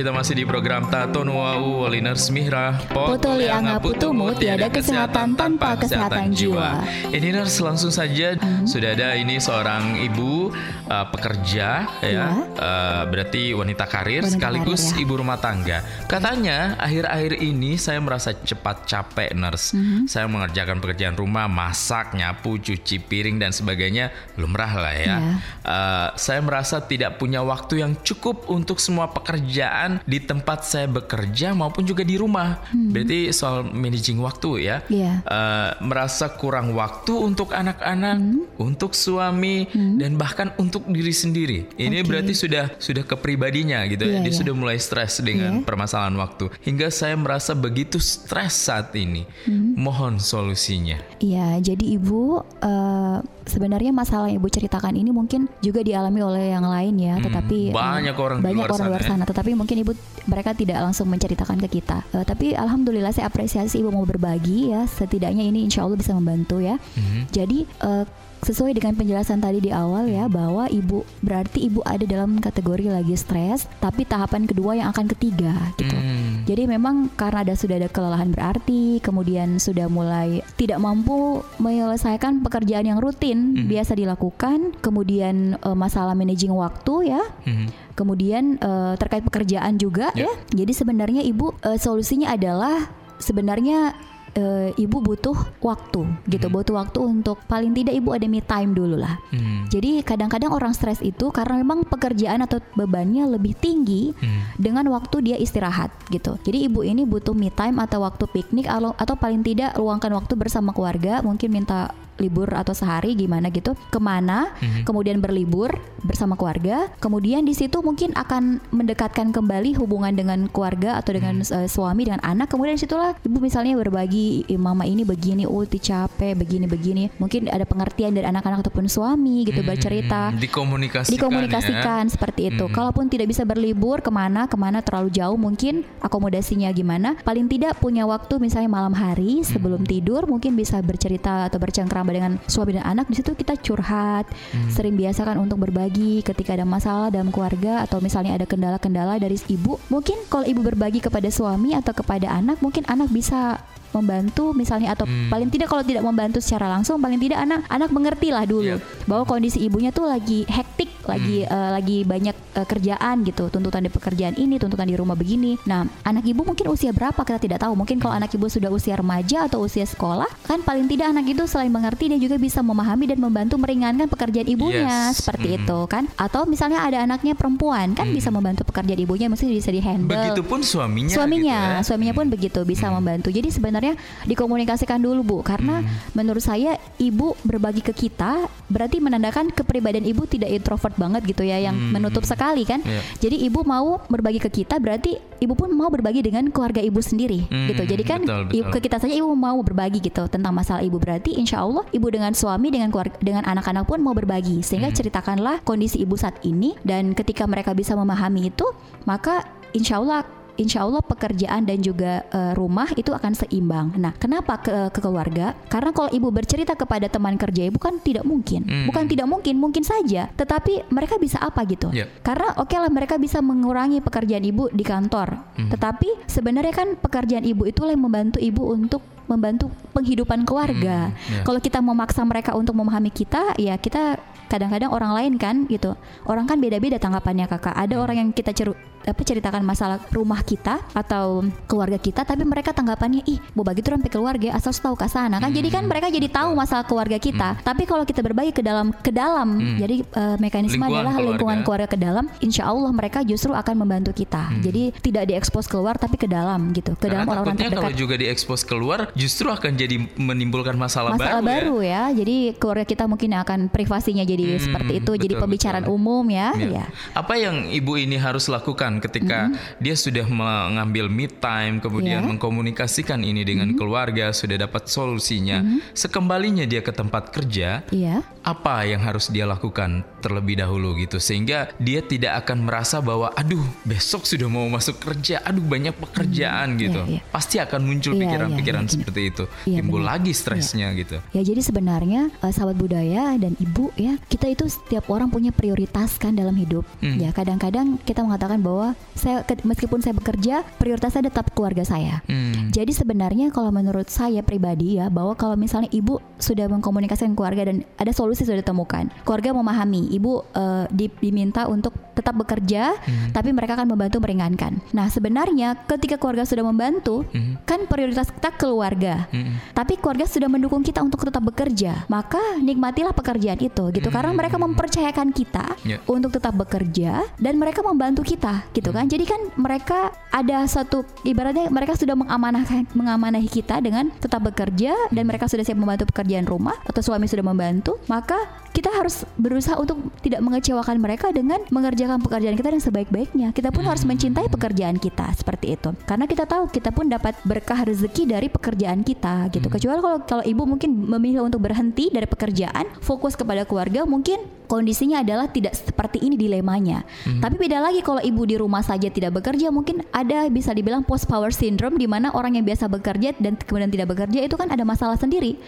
Speaker 2: Kita masih di program Taton Wau Waliner Smira.
Speaker 3: Potoli anga putumu tiada kesehatan tanpa kesehatan jiwa.
Speaker 2: Ini nurse langsung saja sudah ada ini seorang ibu uh, pekerja ya, Uh, berarti wanita karir
Speaker 3: Wanita
Speaker 2: sekaligus
Speaker 3: karir, ya.
Speaker 2: ibu rumah tangga. Katanya akhir-akhir ini saya merasa cepat capek nurse.
Speaker 3: Mhm.
Speaker 2: Saya mengerjakan pekerjaan rumah, masak, nyapu, cuci piring dan sebagainya lumrah lah ya.
Speaker 3: Iya.
Speaker 2: Uh, saya merasa tidak punya waktu yang cukup untuk semua pekerjaan di tempat saya bekerja maupun juga di rumah. Berarti soal managing waktu ya.
Speaker 3: Hmm. Iya.
Speaker 2: Uh, merasa kurang waktu untuk anak-anak,
Speaker 3: Hmm.
Speaker 2: untuk suami dan bahkan untuk diri sendiri. Ini
Speaker 3: Oke.
Speaker 2: berarti sudah sudah kepribadinya gitu ya.
Speaker 3: Iya,
Speaker 2: Dia
Speaker 3: iya.
Speaker 2: sudah mulai stres dengan
Speaker 3: Iya.
Speaker 2: permasalahan waktu. Hingga saya merasa begitu stres saat ini.
Speaker 3: Hmm.
Speaker 2: Mohon solusinya.
Speaker 3: Iya, jadi ibu eh, sebenarnya masalah yang ibu ceritakan ini mungkin juga dialami oleh yang lain ya, tetapi eh,
Speaker 2: Hmm, banyak orang
Speaker 3: banyak
Speaker 2: luar
Speaker 3: orang
Speaker 2: sana
Speaker 3: luar
Speaker 2: ya.
Speaker 3: sana. Tetapi mungkin ibu mereka tidak langsung menceritakan ke kita. Eh, tapi alhamdulillah saya apresiasi ibu mau berbagi ya. Setidaknya ini insya Allah bisa membantu ya.
Speaker 2: Mhm.
Speaker 3: Jadi eh, sesuai dengan penjelasan tadi di awal ya bahwa ibu berarti ibu ada dalam kategori lagi stres, tapi tahapan kedua yang akan ketiga gitu.
Speaker 2: Hmm.
Speaker 3: Jadi memang karena ada sudah ada kelelahan berarti, kemudian sudah mulai tidak mampu menyelesaikan pekerjaan yang rutin
Speaker 2: Hmm.
Speaker 3: biasa dilakukan, kemudian eh, masalah managing waktu ya.
Speaker 2: Hmm.
Speaker 3: Kemudian eh, terkait pekerjaan juga
Speaker 2: Ya.
Speaker 3: ya. Jadi sebenarnya ibu eh, solusinya adalah sebenarnya eh, ibu butuh waktu gitu, butuh waktu untuk paling tidak ibu ada me time dulu lah.
Speaker 2: Hmm.
Speaker 3: Jadi kadang-kadang orang stres itu karena memang pekerjaan atau bebannya lebih tinggi
Speaker 2: Hmm.
Speaker 3: dengan waktu dia istirahat gitu. Jadi ibu ini butuh me time atau waktu piknik atau, atau paling tidak luangkan waktu bersama keluarga, mungkin minta libur atau sehari gimana gitu ke mana
Speaker 2: Mhm.
Speaker 3: kemudian berlibur bersama keluarga kemudian di situ mungkin akan mendekatkan kembali hubungan dengan keluarga atau dengan
Speaker 2: Mhm.
Speaker 3: eh, suami dengan anak kemudian situlah ibu misalnya berbagi "Ih, mama ini begini ulti capek begini begini mungkin ada pengertian dari anak-anak ataupun suami gitu bercerita
Speaker 2: Hmm. Dikomunikasikan.
Speaker 3: dikomunikasikan
Speaker 2: ya.
Speaker 3: seperti itu.
Speaker 2: Mhm.
Speaker 3: Kalaupun tidak bisa berlibur ke mana ke mana terlalu jauh mungkin akomodasinya gimana. Paling tidak punya waktu misalnya malam hari sebelum tidur mungkin bisa bercerita atau bercengkrama dengan suami dan anak. Di situ kita curhat. Sering biasakan untuk berbagi ketika ada masalah dalam keluarga atau misalnya ada kendala-kendala dari ibu. Mungkin kalau ibu berbagi kepada suami atau kepada anak, mungkin anak bisa membantu misalnya atau
Speaker 2: Hmm.
Speaker 3: paling tidak kalau tidak membantu secara langsung paling tidak anak anak mengerti lah dulu
Speaker 2: Yep.
Speaker 3: bahwa kondisi ibunya tuh lagi hektik lagi eh, lagi banyak eh, kerjaan gitu tuntutan di pekerjaan ini tuntutan di rumah begini nah anak ibu mungkin usia berapa kita tidak tahu mungkin kalau anak ibu sudah usia remaja atau usia sekolah kan paling tidak anak itu selain mengerti dia juga bisa memahami dan membantu meringankan pekerjaan ibunya
Speaker 2: Yes.
Speaker 3: seperti
Speaker 2: Mhm.
Speaker 3: itu kan atau misalnya ada anaknya perempuan kan bisa membantu pekerjaan ibunya mesti bisa dihandle
Speaker 2: Begitupun suaminya.
Speaker 3: suaminya
Speaker 2: gitu ya.
Speaker 3: suaminya pun begitu bisa membantu jadi sebenarnya dikomunikasikan dulu bu karena menurut saya ibu berbagi ke kita berarti menandakan kepribadian ibu tidak introvert banget gitu ya yang
Speaker 2: Hmm.
Speaker 3: menutup sekali kan
Speaker 2: Iya.
Speaker 3: jadi ibu mau berbagi ke kita berarti ibu pun mau berbagi dengan keluarga ibu sendiri
Speaker 2: Hmm,
Speaker 3: gitu jadi kan
Speaker 2: betul,
Speaker 3: ibu-
Speaker 2: betul.
Speaker 3: ke kita saja ibu mau berbagi gitu tentang masalah ibu berarti insya Allah ibu dengan suami dengan keluarga dengan anak-anak pun mau berbagi sehingga
Speaker 2: Hmm.
Speaker 3: ceritakanlah kondisi ibu saat ini dan ketika mereka bisa memahami itu maka insya Allah Insya Allah pekerjaan dan juga eh, rumah itu akan seimbang. Nah, kenapa ke, ke keluarga? Karena kalau ibu bercerita kepada teman kerja ibu kan tidak mungkin,
Speaker 2: Hmm.
Speaker 3: bukan tidak mungkin, mungkin saja. Tetapi mereka bisa apa gitu?
Speaker 2: Yep.
Speaker 3: Karena oke lah mereka bisa mengurangi pekerjaan ibu di kantor.
Speaker 2: Hmm.
Speaker 3: Tetapi sebenarnya kan pekerjaan ibu itulah yang membantu ibu untuk membantu penghidupan keluarga.
Speaker 2: Hmm, ya.
Speaker 3: Kalau kita memaksa mereka untuk memahami kita, ya kita kadang-kadang orang lain kan gitu. Orang kan beda-beda tanggapannya kakak. Ada
Speaker 2: Hmm.
Speaker 3: orang yang kita ceru, apa ceritakan masalah rumah kita atau keluarga kita, tapi mereka tanggapannya ih mau bagi tuh sampai keluarga asal tahu ke sana kan. Jadi
Speaker 2: Hmm.
Speaker 3: kan mereka jadi tahu masalah keluarga kita. Tapi kalau kita berbagi ke dalam ke dalam, jadi eh, mekanisme
Speaker 2: Hmm. Lingkungan
Speaker 3: adalah
Speaker 2: keluarga.
Speaker 3: lingkungan keluarga ke dalam. Insya Allah mereka justru akan membantu kita. Jadi tidak diekspos keluar tapi ke dalam gitu, ke
Speaker 2: Hmm. Karena
Speaker 3: dalam orang-orang terdekat.
Speaker 2: kalau juga diekspos keluar justru akan jadi menimbulkan masalah,
Speaker 3: masalah
Speaker 2: baru, ya.
Speaker 3: baru ya. Jadi keluarga kita mungkin akan privasinya jadi
Speaker 2: Hmm,
Speaker 3: seperti itu, jadi
Speaker 2: betul,
Speaker 3: pembicaraan
Speaker 2: betul.
Speaker 3: umum ya.
Speaker 2: Ya.
Speaker 3: ya.
Speaker 2: Apa yang ibu ini harus lakukan ketika dia sudah mengambil me time, kemudian
Speaker 3: Ya.
Speaker 2: mengkomunikasikan ini dengan keluarga, sudah dapat solusinya. Sekembalinya dia ke tempat kerja,
Speaker 3: Iya.
Speaker 2: apa yang harus dia lakukan terlebih dahulu gitu sehingga dia tidak akan merasa bahwa aduh besok sudah mau masuk kerja, aduh banyak pekerjaan gitu.
Speaker 3: iya, iya.
Speaker 2: Pasti akan muncul
Speaker 3: Iya,
Speaker 2: pikiran-pikiran
Speaker 3: iya, iya,
Speaker 2: seperti itu.
Speaker 3: Iya,
Speaker 2: Timbul lagi stresnya gitu.
Speaker 3: Ya jadi sebenarnya eh, sahabat budaya dan ibu ya kita itu setiap orang punya prioritas kan dalam hidup.
Speaker 2: Hmm.
Speaker 3: Ya kadang-kadang kita mengatakan bahwa saya ke- meskipun saya bekerja prioritas saya tetap keluarga saya.
Speaker 2: Hmm.
Speaker 3: Jadi sebenarnya kalau menurut saya pribadi ya bahwa kalau misalnya ibu sudah mengkomunikasikan keluarga dan ada solusi sudah ditemukan, keluarga memahami, ibu eh, di- diminta untuk tetap bekerja, tapi mereka akan membantu meringankan. Nah sebenarnya ketika keluarga sudah membantu, kan prioritas kita keluarga, tapi keluarga sudah mendukung kita untuk tetap bekerja, maka nikmatilah pekerjaan itu gitu, karena mereka mempercayakan kita
Speaker 2: Ya.
Speaker 3: untuk tetap bekerja dan mereka membantu kita gitu kan. Jadi kan mereka ada satu ibaratnya mereka sudah mengamanahkan mengamanahi kita dengan tetap bekerja dan mereka sudah siap membantu pekerjaan rumah atau suami sudah membantu, maka kita harus berusaha untuk tidak mengecewakan mereka dengan mengerjakan pekerjaan kita dengan sebaik-baiknya. Kita pun harus mencintai pekerjaan kita seperti itu. Karena kita tahu kita pun dapat berkah rezeki dari pekerjaan kita gitu. Kecuali kalau kalau ibu mungkin memilih untuk berhenti dari pekerjaan, fokus kepada keluarga, mungkin kondisinya adalah tidak seperti ini dilemanya.
Speaker 2: Hmm.
Speaker 3: Tapi beda lagi kalau ibu di rumah saja tidak bekerja, mungkin ada bisa dibilang post power syndrome di mana orang yang biasa bekerja dan kemudian tidak bekerja itu kan ada masalah sendiri.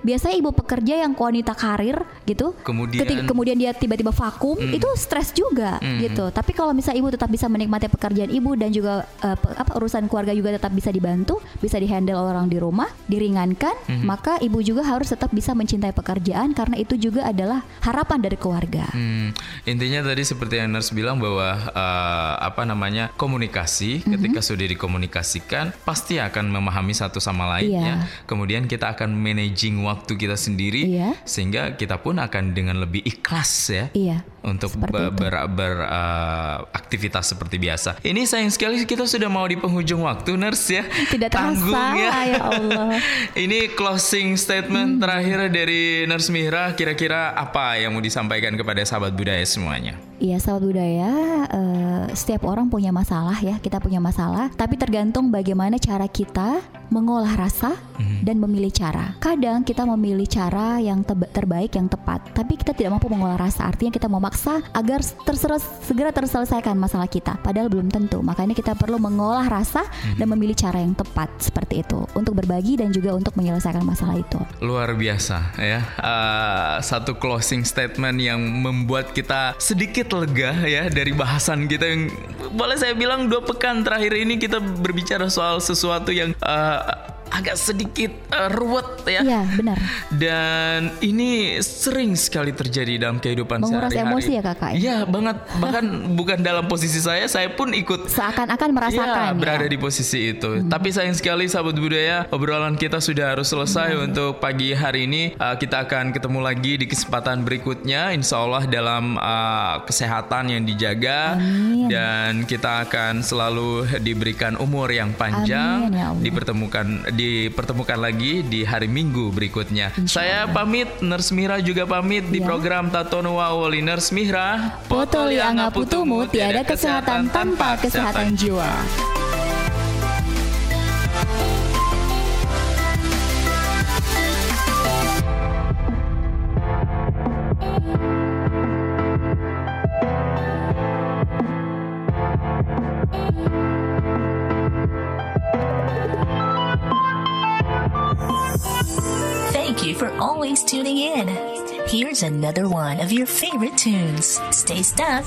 Speaker 3: Biasanya ibu pekerja yang wanita karir gitu,
Speaker 2: Hmm. Kemudian-
Speaker 3: ketika kemudian dia tiba-tiba vakum, itu stres juga gitu. Tapi kalau misalnya ibu tetap bisa menikmati pekerjaan ibu dan juga pe- apa urusan keluarga juga tetap bisa dibantu, bisa dihandle orang di rumah, diringankan, maka ibu juga harus tetap bisa mencintai pekerjaan karena itu juga adalah harapan dari keluarga.
Speaker 2: Hmm, intinya tadi seperti yang Nurse bilang bahwa eh, apa namanya komunikasi
Speaker 3: Mhm.
Speaker 2: ketika sudah dikomunikasikan pasti akan memahami satu sama lain
Speaker 3: Iya.
Speaker 2: ya. Kemudian kita akan managing waktu kita sendiri
Speaker 3: Iya.
Speaker 2: sehingga kita pun akan dengan lebih ikhlas ya.
Speaker 3: Iya.
Speaker 2: Untuk
Speaker 3: Seperti
Speaker 2: be-
Speaker 3: itu.
Speaker 2: ber- aktivitas seperti biasa. Ini sayang sekali kita sudah mau di penghujung waktu, Nurse ya.
Speaker 3: Tidak terasa, ya Allah.
Speaker 2: Ini closing statement terakhir dari Nurse Mihra. Kira-kira apa yang mau disampaikan kepada sahabat budaya semuanya?
Speaker 3: Iya, sahabat budaya, eh, setiap orang punya masalah ya, kita punya masalah, tapi tergantung bagaimana cara kita mengolah rasa dan memilih cara. Kadang kita memilih cara yang teba- terbaik, yang tepat, tapi kita tidak mampu mengolah rasa. Artinya kita memaksa agar terseres- segera terselesaikan masalah kita, padahal belum tentu. Makanya kita perlu mengolah rasa dan memilih cara yang tepat seperti itu untuk berbagi dan juga untuk menyelesaikan masalah itu.
Speaker 2: Luar biasa ya. Eh, satu closing statement yang membuat kita sedikit lega ya dari bahasan kita yang boleh saya bilang dua pekan terakhir ini kita berbicara soal sesuatu yang eh, agak sedikit eh, ruwet ya.
Speaker 3: Iya, benar.
Speaker 2: Dan ini sering sekali terjadi dalam kehidupan
Speaker 3: Menguras
Speaker 2: sehari-hari.
Speaker 3: emosi ya, Kakak, ya?
Speaker 2: Iya banget. Bahkan bukan dalam posisi saya, saya pun ikut
Speaker 3: Seakan-akan merasakan ya.
Speaker 2: berada di posisi itu. Tapi sayang sekali sahabat budaya, obrolan kita sudah harus selesai untuk pagi hari ini. Uh, kita akan ketemu lagi di kesempatan berikutnya, insya Allah dalam uh, kesehatan yang dijaga
Speaker 3: Amin.
Speaker 2: dan kita akan selalu diberikan umur yang panjang,
Speaker 3: Amin, ya Allah.
Speaker 2: dipertemukan dipertemukan lagi di hari Minggu berikutnya. Saya pamit, Nurse Mihra juga pamit di
Speaker 3: Iya.
Speaker 2: program Tatono Wawoli Nurse Mihra.
Speaker 3: Potoli angaputumu tiada kesehatan tanpa kesehatan jiwa.
Speaker 1: You for always tuning in. Here's another one of your favorite tunes. Stay stuck.